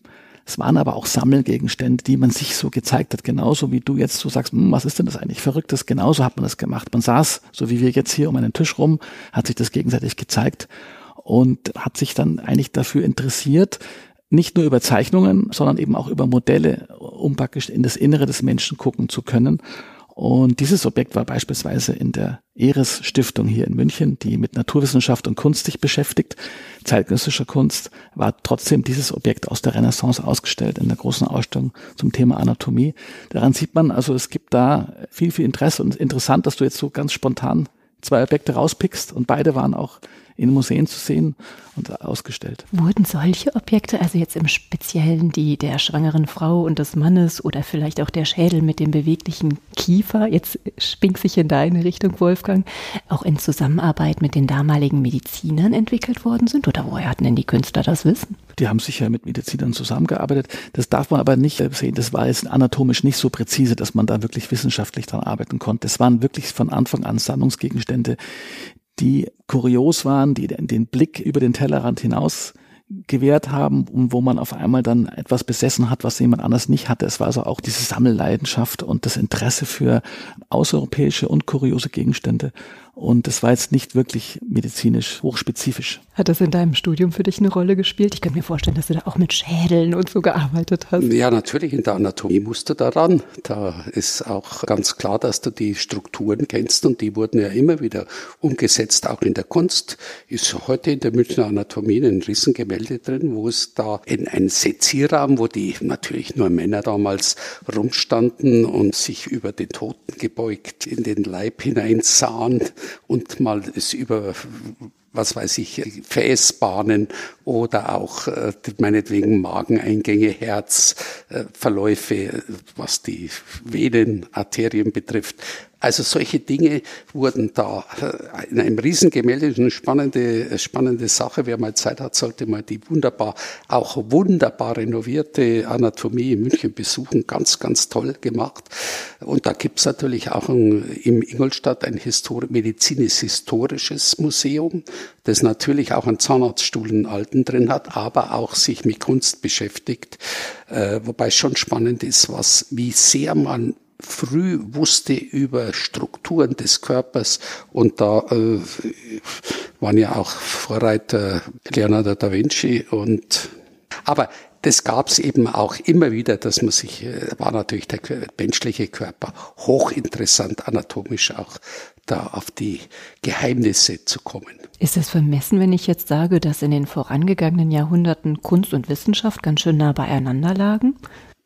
Es waren aber auch Sammelgegenstände, die man sich so gezeigt hat, genauso wie du jetzt so sagst, hm, was ist denn das eigentlich Verrücktes? Genauso hat man das gemacht. Man saß, so wie wir jetzt hier um einen Tisch rum, hat sich das gegenseitig gezeigt und hat sich dann eigentlich dafür interessiert, nicht nur über Zeichnungen, sondern eben auch über Modelle, um praktisch in das Innere des Menschen gucken zu können. Und dieses Objekt war beispielsweise in der Eres Stiftung hier in München, die mit Naturwissenschaft und Kunst sich beschäftigt, zeitgenössischer Kunst, war trotzdem dieses Objekt aus der Renaissance ausgestellt in der großen Ausstellung zum Thema Anatomie. Daran sieht man also, es gibt da viel, viel Interesse und interessant, dass du jetzt so ganz spontan zwei Objekte rauspickst und beide waren auch in Museen zu sehen und ausgestellt. Wurden solche Objekte, also jetzt im Speziellen die der schwangeren Frau und des Mannes oder vielleicht auch der Schädel mit dem beweglichen Kiefer, jetzt spinkt sich in deine Richtung, Wolfgang, auch in Zusammenarbeit mit den damaligen Medizinern entwickelt worden sind? Oder woher hatten denn die Künstler das Wissen? Die haben sicher mit Medizinern zusammengearbeitet. Das darf man aber nicht sehen. Das war jetzt anatomisch nicht so präzise, dass man da wirklich wissenschaftlich dran arbeiten konnte. Es waren wirklich von Anfang an Sammlungsgegenstände, die kurios waren, die den Blick über den Tellerrand hinaus gewährt haben und wo man auf einmal dann etwas besessen hat, was jemand anders nicht hatte. Es war also auch diese Sammelleidenschaft und das Interesse für außereuropäische und kuriose Gegenstände. Und das war jetzt nicht wirklich medizinisch hochspezifisch. Hat das in deinem Studium für dich eine Rolle gespielt? Ich kann mir vorstellen, dass du da auch mit Schädeln und so gearbeitet hast. Ja, natürlich. In der Anatomie musst du daran. Da ist auch ganz klar, dass du die Strukturen kennst und die wurden ja immer wieder umgesetzt, auch in der Kunst. Ist heute in der Münchner Anatomie ein Riesengemälde drin, wo es da in einen Sezierraum, wo die natürlich nur Männer damals rumstanden und sich über den Toten gebeugt in den Leib hineinsahen und mal es über was weiß ich, Fäßbahnen oder auch äh, meinetwegen Mageneingänge, Herzverläufe, was die Venenarterien betrifft, also solche Dinge wurden da äh, in einem Riesengemälde, eine spannende, spannende Sache. Wer mal Zeit hat, sollte mal die wunderbar, auch wunderbar renovierte Anatomie in München besuchen. Ganz, ganz toll gemacht. Und da gibt's natürlich auch ein, im Ingolstadt ein Histori medizinisch-historisches Museum, das natürlich auch einen Zahnarztstuhl in Alten drin hat, aber auch sich mit Kunst beschäftigt. Äh, wobei schon spannend ist, was, wie sehr man früh wusste über Strukturen des Körpers und da äh, waren ja auch Vorreiter Leonardo da Vinci und aber das gab es eben auch immer wieder, dass man sich, äh, war natürlich der menschliche Körper hochinteressant anatomisch auch da auf die Geheimnisse zu kommen. Ist es vermessen, wenn ich jetzt sage, dass in den vorangegangenen Jahrhunderten Kunst und Wissenschaft ganz schön nah beieinander lagen?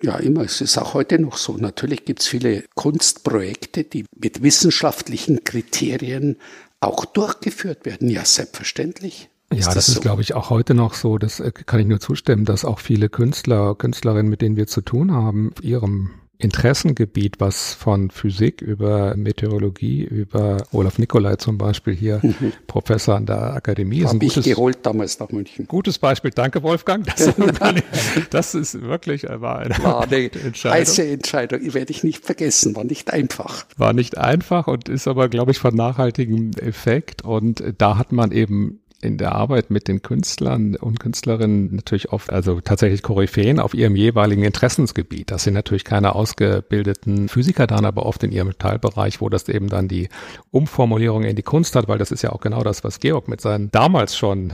Ja, immer. Es ist auch heute noch so. Natürlich gibt es viele Kunstprojekte, die mit wissenschaftlichen Kriterien auch durchgeführt werden. Ja, selbstverständlich. Ja, das, das ist, so? glaube ich, auch heute noch so. Das äh, kann ich nur zustimmen, dass auch viele Künstler, Künstlerinnen, mit denen wir zu tun haben, ihrem Interessengebiet, was von Physik über Meteorologie, über Olaf Nikolai zum Beispiel hier, mhm. Professor an der Akademie ist. Hab ich geholt damals nach München. Gutes Beispiel, danke Wolfgang. Das, das ist wirklich war eine, war eine Entscheidung. heiße Entscheidung, die werde ich nicht vergessen, war nicht einfach. War nicht einfach und ist aber, glaube ich, von nachhaltigem Effekt und da hat man eben in der Arbeit mit den Künstlern und Künstlerinnen natürlich oft, also tatsächlich Koryphäen auf ihrem jeweiligen Interessensgebiet. Das sind natürlich keine ausgebildeten Physiker dann, aber oft in ihrem Teilbereich, wo das eben dann die Umformulierung in die Kunst hat, weil das ist ja auch genau das, was Georg mit seinen damals schon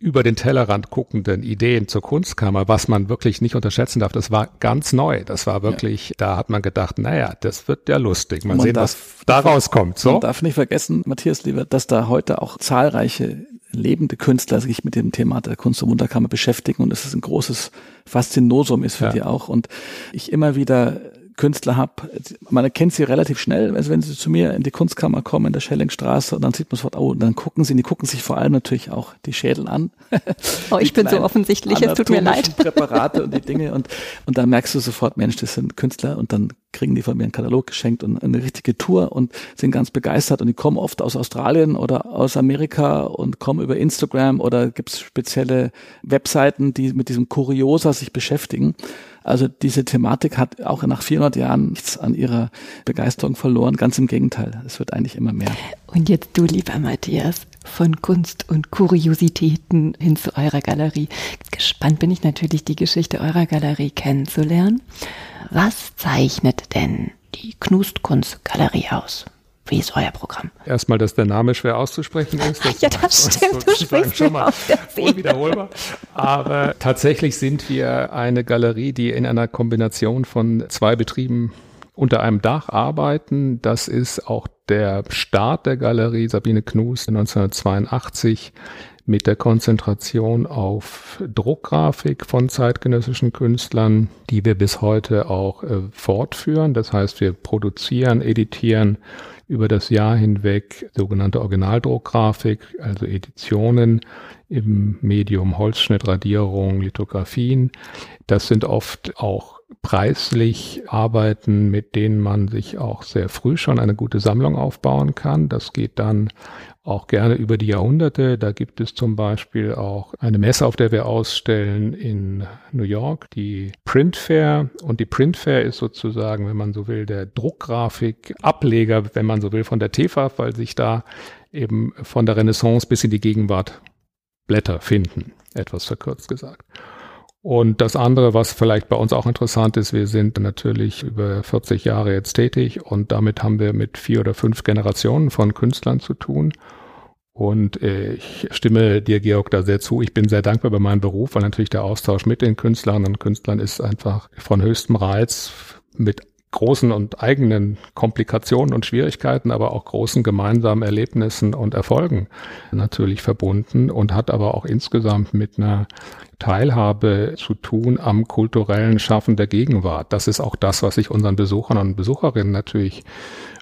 über den Tellerrand guckenden Ideen zur Kunstkammer, was man wirklich nicht unterschätzen darf, das war ganz neu. Das war wirklich, ja. da hat man gedacht, naja, das wird ja lustig. Mal man sehen, darf, was da rauskommt. So? Man darf nicht vergessen, Matthias Lieber, dass da heute auch zahlreiche lebende Künstler sich mit dem Thema der Kunst- und Wunderkammer beschäftigen und es ist ein großes Faszinosum ist für ja. die auch. Und ich immer wieder Künstler habe, man erkennt sie relativ schnell, also wenn sie zu mir in die Kunstkammer kommen, in der Schellingstraße, und dann sieht man sofort, oh, und dann gucken sie, die gucken sich vor allem natürlich auch die Schädel an. Oh, ich bin so offensichtlich, es tut mir leid. Präparate und die Dinge und, und dann merkst du sofort, Mensch, das sind Künstler und dann kriegen die von mir einen Katalog geschenkt und eine richtige Tour und sind ganz begeistert und die kommen oft aus Australien oder aus Amerika und kommen über Instagram oder gibt's spezielle Webseiten, die mit diesem Kuriosa sich beschäftigen. Also diese Thematik hat auch nach 400 Jahren nichts an ihrer Begeisterung verloren. Ganz im Gegenteil, es wird eigentlich immer mehr. Und jetzt du, lieber Matthias, von Kunst und Kuriositäten hin zu eurer Galerie. Gespannt bin ich natürlich, die Geschichte eurer Galerie kennenzulernen. Was zeichnet denn die Knustkunstgalerie aus? Wie ist euer Programm? Erstmal, dass der Name schwer auszusprechen ist. Das ja, das stimmt. Du sprichst schon mal unwiederholbar. Aber tatsächlich sind wir eine Galerie, die in einer Kombination von zwei Betrieben unter einem Dach arbeiten. Das ist auch der Start der Galerie Sabine Knus 1982 mit der Konzentration auf Druckgrafik von zeitgenössischen Künstlern, die wir bis heute auch äh, fortführen. Das heißt, wir produzieren, editieren über das Jahr hinweg sogenannte Originaldruckgrafik, also Editionen im Medium Holzschnitt, Radierung, Lithografien. Das sind oft auch preislich Arbeiten, mit denen man sich auch sehr früh schon eine gute Sammlung aufbauen kann. Das geht dann auch gerne über die Jahrhunderte. Da gibt es zum Beispiel auch eine Messe, auf der wir ausstellen in New York, die Print Fair. Und die Print Fair ist sozusagen, wenn man so will, der Druckgrafik-Ableger, wenn man so will, von der TEFAF, weil sich da eben von der Renaissance bis in die Gegenwart Blätter finden, etwas verkürzt gesagt. Und das andere, was vielleicht bei uns auch interessant ist, wir sind natürlich über 40 Jahre jetzt tätig und damit haben wir mit vier oder fünf Generationen von Künstlern zu tun. Und äh, ich stimme dir, Georg, da sehr zu. Ich bin sehr dankbar bei meinem Beruf, weil natürlich der Austausch mit den Künstlern und Künstlern ist einfach von höchstem Reiz mit großen und eigenen Komplikationen und Schwierigkeiten, aber auch großen gemeinsamen Erlebnissen und Erfolgen natürlich verbunden und hat aber auch insgesamt mit einer Teilhabe zu tun am kulturellen Schaffen der Gegenwart. Das ist auch das, was ich unseren Besuchern und Besucherinnen natürlich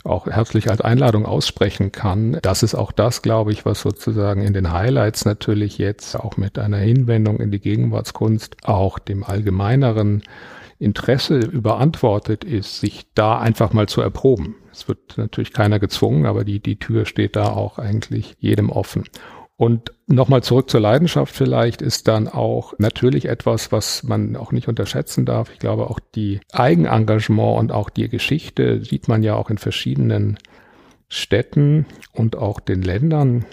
auch herzlich als Einladung aussprechen kann. Das ist auch das, glaube ich, was sozusagen in den Highlights natürlich jetzt auch mit einer Hinwendung in die Gegenwartskunst auch dem allgemeineren Interesse überantwortet ist, sich da einfach mal zu erproben. Es wird natürlich keiner gezwungen, aber die, die Tür steht da auch eigentlich jedem offen. Und nochmal zurück zur Leidenschaft vielleicht ist dann auch natürlich etwas, was man auch nicht unterschätzen darf. Ich glaube, auch die Eigenengagement und auch die Geschichte sieht man ja auch in verschiedenen Städten und auch den Ländern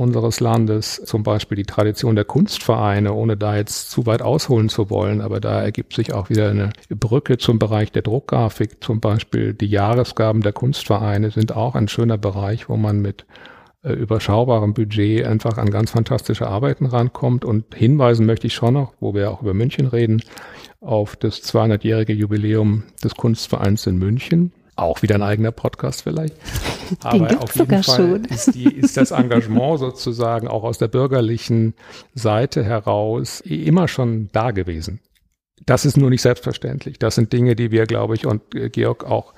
unseres Landes, zum Beispiel die Tradition der Kunstvereine, ohne da jetzt zu weit ausholen zu wollen, aber da ergibt sich auch wieder eine Brücke zum Bereich der Druckgrafik. Zum Beispiel die Jahresgaben der Kunstvereine sind auch ein schöner Bereich, wo man mit äh, überschaubarem Budget einfach an ganz fantastische Arbeiten rankommt. Und hinweisen möchte ich schon noch, wo wir auch über München reden, auf das 200-jährige Jubiläum des Kunstvereins in München auch wieder ein eigener Podcast vielleicht. Aber auf jeden Fall ist, die, ist, das Engagement sozusagen auch aus der bürgerlichen Seite heraus immer schon da gewesen. Das ist nur nicht selbstverständlich. Das sind Dinge, die wir, glaube ich, und äh, Georg auch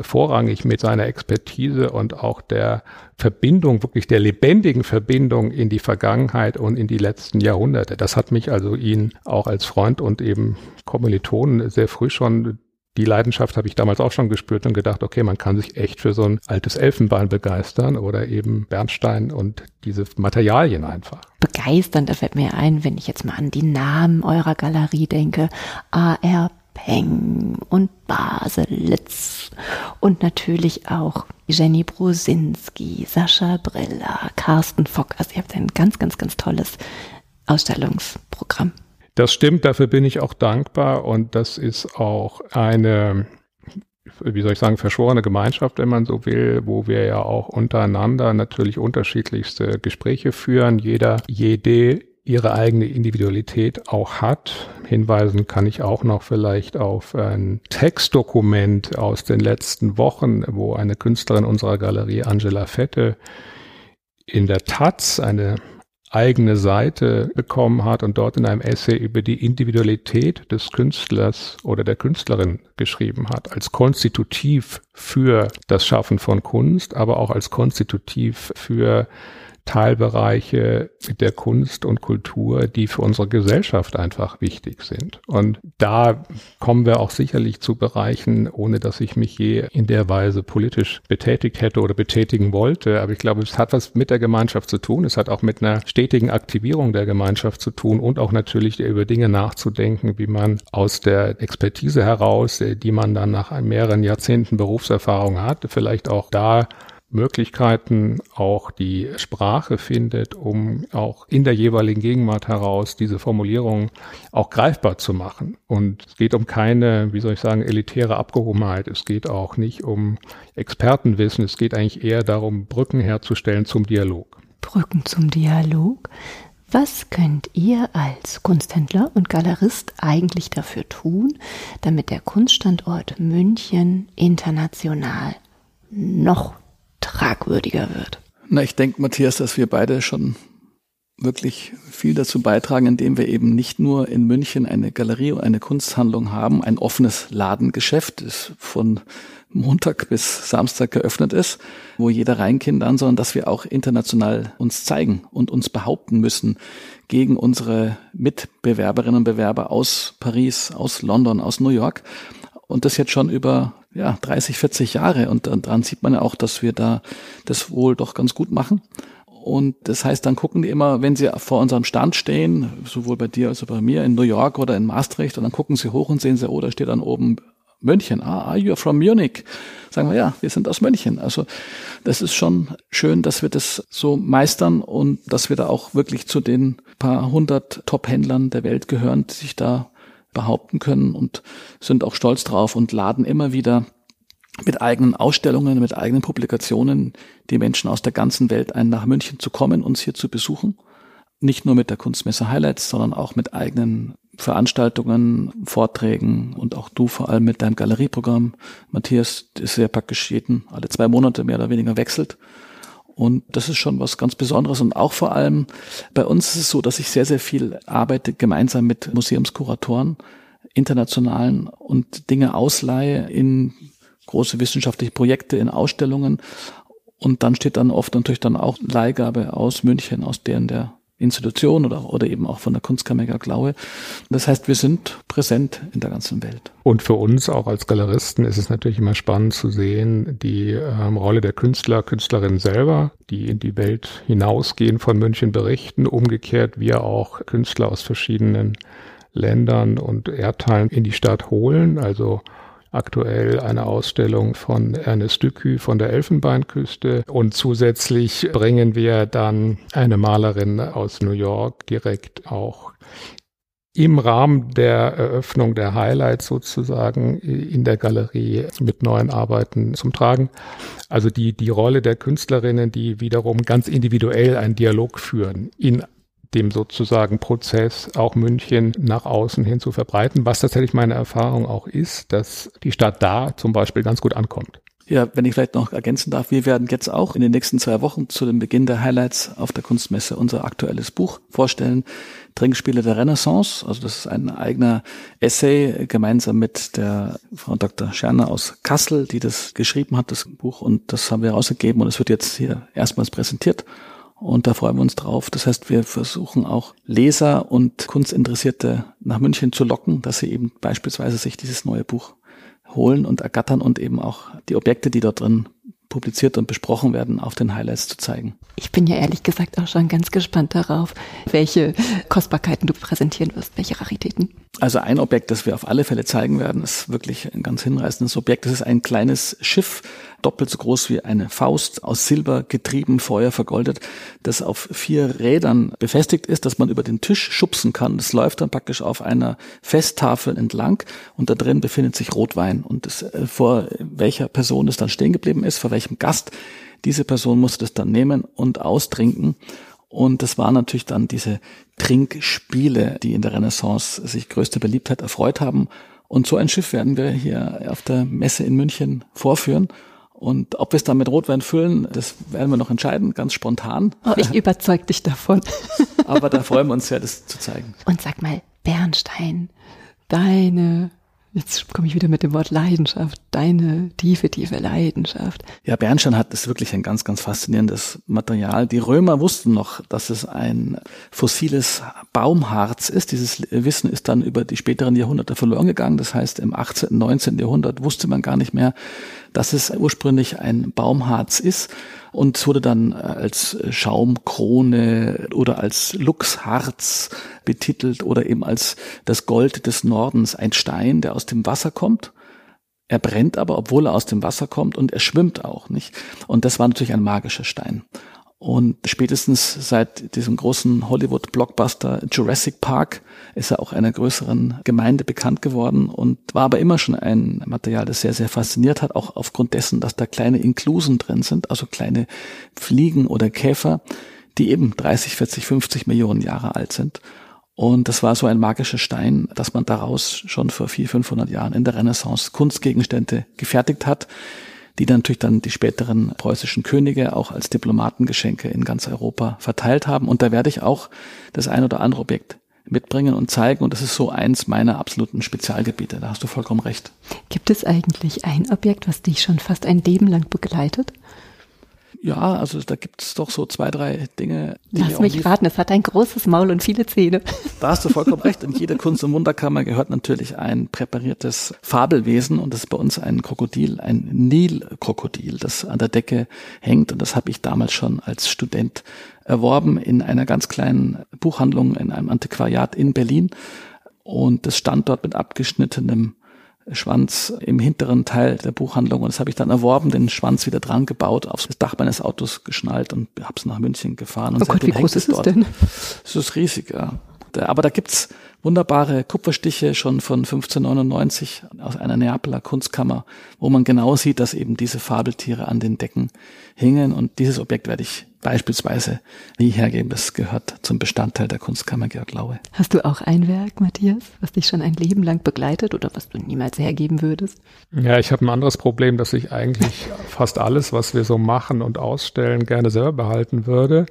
vorrangig mit seiner Expertise und auch der Verbindung, wirklich der lebendigen Verbindung in die Vergangenheit und in die letzten Jahrhunderte. Das hat mich also ihn auch als Freund und eben Kommilitonen sehr früh schon die Leidenschaft habe ich damals auch schon gespürt und gedacht, okay, man kann sich echt für so ein altes Elfenbein begeistern oder eben Bernstein und diese Materialien einfach. Begeistern, da fällt mir ein, wenn ich jetzt mal an die Namen eurer Galerie denke. A.R. Peng und Baselitz und natürlich auch Jenny Brusinski, Sascha Brilla, Carsten Fock. Also ihr habt ein ganz, ganz, ganz tolles Ausstellungsprogramm. Das stimmt, dafür bin ich auch dankbar und das ist auch eine, wie soll ich sagen, verschworene Gemeinschaft, wenn man so will, wo wir ja auch untereinander natürlich unterschiedlichste Gespräche führen. Jeder, jede ihre eigene Individualität auch hat. Hinweisen kann ich auch noch vielleicht auf ein Textdokument aus den letzten Wochen, wo eine Künstlerin unserer Galerie, Angela Fette, in der Taz eine eigene Seite bekommen hat und dort in einem Essay über die Individualität des Künstlers oder der Künstlerin geschrieben hat, als konstitutiv für das Schaffen von Kunst, aber auch als konstitutiv für Teilbereiche der Kunst und Kultur, die für unsere Gesellschaft einfach wichtig sind. Und da kommen wir auch sicherlich zu Bereichen, ohne dass ich mich je in der Weise politisch betätigt hätte oder betätigen wollte. Aber ich glaube, es hat was mit der Gemeinschaft zu tun. Es hat auch mit einer stetigen Aktivierung der Gemeinschaft zu tun und auch natürlich über Dinge nachzudenken, wie man aus der Expertise heraus, die man dann nach mehreren Jahrzehnten Berufserfahrung hat, vielleicht auch da Möglichkeiten auch die Sprache findet, um auch in der jeweiligen Gegenwart heraus diese Formulierung auch greifbar zu machen. Und es geht um keine, wie soll ich sagen, elitäre Abgehobenheit. Es geht auch nicht um Expertenwissen. Es geht eigentlich eher darum, Brücken herzustellen zum Dialog. Brücken zum Dialog. Was könnt ihr als Kunsthändler und Galerist eigentlich dafür tun, damit der Kunststandort München international noch tragwürdiger wird. Na, ich denke, Matthias, dass wir beide schon wirklich viel dazu beitragen, indem wir eben nicht nur in München eine Galerie und eine Kunsthandlung haben, ein offenes Ladengeschäft, das von Montag bis Samstag geöffnet ist, wo jeder rein kann, sondern dass wir auch international uns zeigen und uns behaupten müssen gegen unsere Mitbewerberinnen und Bewerber aus Paris, aus London, aus New York. Und das jetzt schon über ja, 30, 40 Jahre. Und daran sieht man ja auch, dass wir da das wohl doch ganz gut machen. Und das heißt, dann gucken die immer, wenn sie vor unserem Stand stehen, sowohl bei dir als auch bei mir in New York oder in Maastricht, und dann gucken sie hoch und sehen sie, oh, da steht dann oben München. Ah, are you from Munich? Sagen wir, ja, wir sind aus München. Also das ist schon schön, dass wir das so meistern und dass wir da auch wirklich zu den paar hundert Top-Händlern der Welt gehören, die sich da behaupten können und sind auch stolz drauf und laden immer wieder mit eigenen Ausstellungen, mit eigenen Publikationen die Menschen aus der ganzen Welt ein, nach München zu kommen, uns hier zu besuchen. Nicht nur mit der Kunstmesse Highlights, sondern auch mit eigenen Veranstaltungen, Vorträgen und auch du vor allem mit deinem Galerieprogramm. Matthias ist ja praktisch jeden, alle zwei Monate mehr oder weniger wechselt und das ist schon was ganz Besonderes. Und auch vor allem bei uns ist es so, dass ich sehr, sehr viel arbeite gemeinsam mit Museumskuratoren, internationalen und Dinge ausleihe in große wissenschaftliche Projekte, in Ausstellungen. Und dann steht dann oft natürlich dann auch Leihgabe aus München, aus deren der Institution oder, oder eben auch von der Kunstkammer Glaue. Das heißt, wir sind präsent in der ganzen Welt. Und für uns auch als Galeristen ist es natürlich immer spannend zu sehen, die ähm, Rolle der Künstler, Künstlerinnen selber, die in die Welt hinausgehen, von München berichten. Umgekehrt wir auch Künstler aus verschiedenen Ländern und Erdteilen in die Stadt holen. Also aktuell eine Ausstellung von Ernest Dückü von der Elfenbeinküste und zusätzlich bringen wir dann eine Malerin aus New York direkt auch im Rahmen der Eröffnung der Highlights sozusagen in der Galerie mit neuen Arbeiten zum Tragen. Also die, die Rolle der Künstlerinnen, die wiederum ganz individuell einen Dialog führen in dem sozusagen Prozess auch München nach außen hin zu verbreiten, was tatsächlich meine Erfahrung auch ist, dass die Stadt da zum Beispiel ganz gut ankommt. Ja, wenn ich vielleicht noch ergänzen darf, wir werden jetzt auch in den nächsten zwei Wochen zu dem Beginn der Highlights auf der Kunstmesse unser aktuelles Buch vorstellen, Trinkspiele der Renaissance. Also das ist ein eigener Essay gemeinsam mit der Frau Dr. Scherner aus Kassel, die das geschrieben hat, das Buch. Und das haben wir rausgegeben und es wird jetzt hier erstmals präsentiert. Und da freuen wir uns drauf. Das heißt, wir versuchen auch Leser und Kunstinteressierte nach München zu locken, dass sie eben beispielsweise sich dieses neue Buch holen und ergattern und eben auch die Objekte, die dort drin publiziert und besprochen werden, auf den Highlights zu zeigen. Ich bin ja ehrlich gesagt auch schon ganz gespannt darauf, welche Kostbarkeiten du präsentieren wirst, welche Raritäten. Also ein Objekt, das wir auf alle Fälle zeigen werden, ist wirklich ein ganz hinreißendes Objekt. Das ist ein kleines Schiff, doppelt so groß wie eine Faust, aus Silber getrieben, Feuer vergoldet, das auf vier Rädern befestigt ist, dass man über den Tisch schubsen kann. Das läuft dann praktisch auf einer Festtafel entlang und da drin befindet sich Rotwein. Und das, äh, vor welcher Person es dann stehen geblieben ist, vor welchem Gast, diese Person musste das dann nehmen und austrinken. Und das waren natürlich dann diese Trinkspiele, die in der Renaissance sich größte Beliebtheit erfreut haben. Und so ein Schiff werden wir hier auf der Messe in München vorführen. Und ob wir es dann mit Rotwein füllen, das werden wir noch entscheiden, ganz spontan. Oh, ich überzeug dich davon. Aber da freuen wir uns sehr, das zu zeigen. Und sag mal, Bernstein, deine Jetzt komme ich wieder mit dem Wort Leidenschaft. Deine tiefe, tiefe Leidenschaft. Ja, Bernstein hat ist wirklich ein ganz, ganz faszinierendes Material. Die Römer wussten noch, dass es ein fossiles Baumharz ist. Dieses Wissen ist dann über die späteren Jahrhunderte verloren gegangen. Das heißt, im 18., 19. Jahrhundert wusste man gar nicht mehr, dass es ursprünglich ein Baumharz ist und wurde dann als Schaumkrone oder als Luchsharz betitelt oder eben als das Gold des Nordens, ein Stein, der aus dem Wasser kommt. Er brennt aber, obwohl er aus dem Wasser kommt und er schwimmt auch, nicht? Und das war natürlich ein magischer Stein. Und spätestens seit diesem großen Hollywood-Blockbuster Jurassic Park ist er auch einer größeren Gemeinde bekannt geworden und war aber immer schon ein Material, das sehr, sehr fasziniert hat, auch aufgrund dessen, dass da kleine Inklusen drin sind, also kleine Fliegen oder Käfer, die eben 30, 40, 50 Millionen Jahre alt sind. Und das war so ein magischer Stein, dass man daraus schon vor 400, 500 Jahren in der Renaissance Kunstgegenstände gefertigt hat, die dann natürlich dann die späteren preußischen Könige auch als Diplomatengeschenke in ganz Europa verteilt haben. Und da werde ich auch das ein oder andere Objekt mitbringen und zeigen. Und das ist so eins meiner absoluten Spezialgebiete. Da hast du vollkommen recht. Gibt es eigentlich ein Objekt, was dich schon fast ein Leben lang begleitet? Ja, also da gibt es doch so zwei, drei Dinge. Die Lass mich raten, es hat ein großes Maul und viele Zähne. Da hast du vollkommen recht. In jeder Kunst- und Wunderkammer gehört natürlich ein präpariertes Fabelwesen und das ist bei uns ein Krokodil, ein Nilkrokodil, das an der Decke hängt und das habe ich damals schon als Student erworben in einer ganz kleinen Buchhandlung in einem Antiquariat in Berlin und das stand dort mit abgeschnittenem Schwanz im hinteren Teil der Buchhandlung. Und das habe ich dann erworben, den Schwanz wieder dran gebaut, aufs Dach meines Autos geschnallt und habe es nach München gefahren. Und oh Gott, wie groß ist es denn? Es ist riesig, ja. Aber da gibt's wunderbare Kupferstiche schon von 1599 aus einer Neapoler Kunstkammer, wo man genau sieht, dass eben diese Fabeltiere an den Decken hingen. Und dieses Objekt werde ich beispielsweise nie hergeben. Das gehört zum Bestandteil der Kunstkammer Georg Laue. Hast du auch ein Werk, Matthias, was dich schon ein Leben lang begleitet oder was du niemals hergeben würdest? Ja, ich habe ein anderes Problem, dass ich eigentlich fast alles, was wir so machen und ausstellen, gerne selber behalten würde.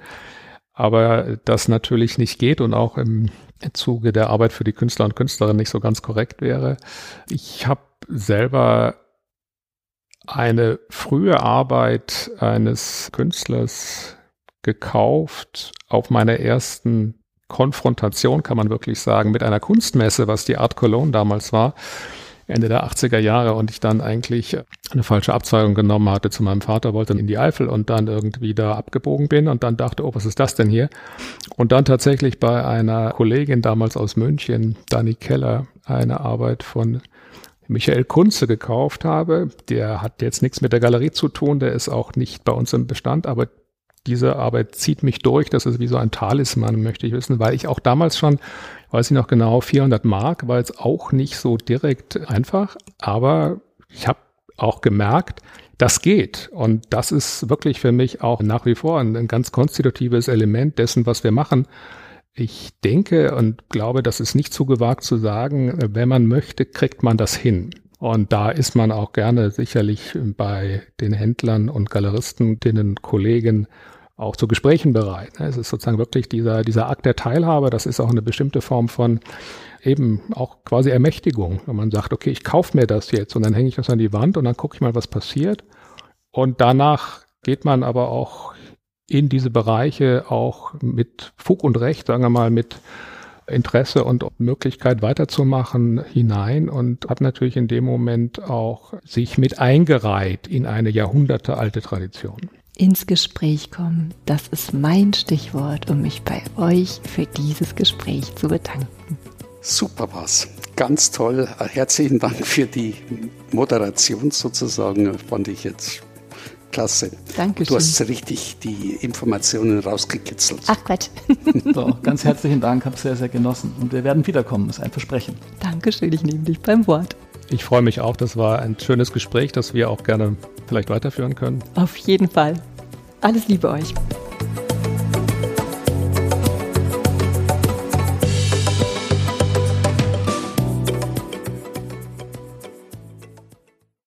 Aber das natürlich nicht geht und auch im Zuge der Arbeit für die Künstler und Künstlerinnen nicht so ganz korrekt wäre. Ich habe selber eine frühe Arbeit eines Künstlers gekauft auf meiner ersten Konfrontation, kann man wirklich sagen, mit einer Kunstmesse, was die Art Cologne damals war, Ende der 80er Jahre und ich dann eigentlich eine falsche Abzweigung genommen hatte zu meinem Vater, wollte in die Eifel und dann irgendwie da abgebogen bin und dann dachte, oh, was ist das denn hier? Und dann tatsächlich bei einer Kollegin damals aus München, Dani Keller, eine Arbeit von Michael Kunze gekauft habe. Der hat jetzt nichts mit der Galerie zu tun, der ist auch nicht bei uns im Bestand, aber diese Arbeit zieht mich durch. Das ist wie so ein Talisman, möchte ich wissen, weil ich auch damals schon weiß ich noch genau, 400 Mark war jetzt auch nicht so direkt einfach, aber ich habe auch gemerkt, das geht. Und das ist wirklich für mich auch nach wie vor ein, ein ganz konstitutives Element dessen, was wir machen. Ich denke und glaube, das ist nicht zu gewagt zu sagen, wenn man möchte, kriegt man das hin. Und da ist man auch gerne sicherlich bei den Händlern und Galeristen, denen Kollegen auch zu Gesprächen bereit. Es ist sozusagen wirklich dieser, dieser Akt der Teilhabe, das ist auch eine bestimmte Form von eben auch quasi Ermächtigung, wenn man sagt, okay, ich kaufe mir das jetzt und dann hänge ich das an die Wand und dann gucke ich mal, was passiert. Und danach geht man aber auch in diese Bereiche auch mit Fug und Recht, sagen wir mal, mit Interesse und Möglichkeit weiterzumachen hinein und hat natürlich in dem Moment auch sich mit eingereiht in eine jahrhundertealte Tradition. Ins Gespräch kommen, das ist mein Stichwort, um mich bei euch für dieses Gespräch zu bedanken. Super was. Ganz toll. Herzlichen Dank für die Moderation sozusagen. Fand ich jetzt klasse. Dankeschön. Du hast richtig die Informationen rausgekitzelt. Ach Quatsch. so, ganz herzlichen Dank, habe sehr, sehr genossen. Und wir werden wiederkommen, ist ein Versprechen. Dankeschön, ich nehme dich beim Wort. Ich freue mich auch, das war ein schönes Gespräch, das wir auch gerne vielleicht weiterführen können. Auf jeden Fall. Alles Liebe euch.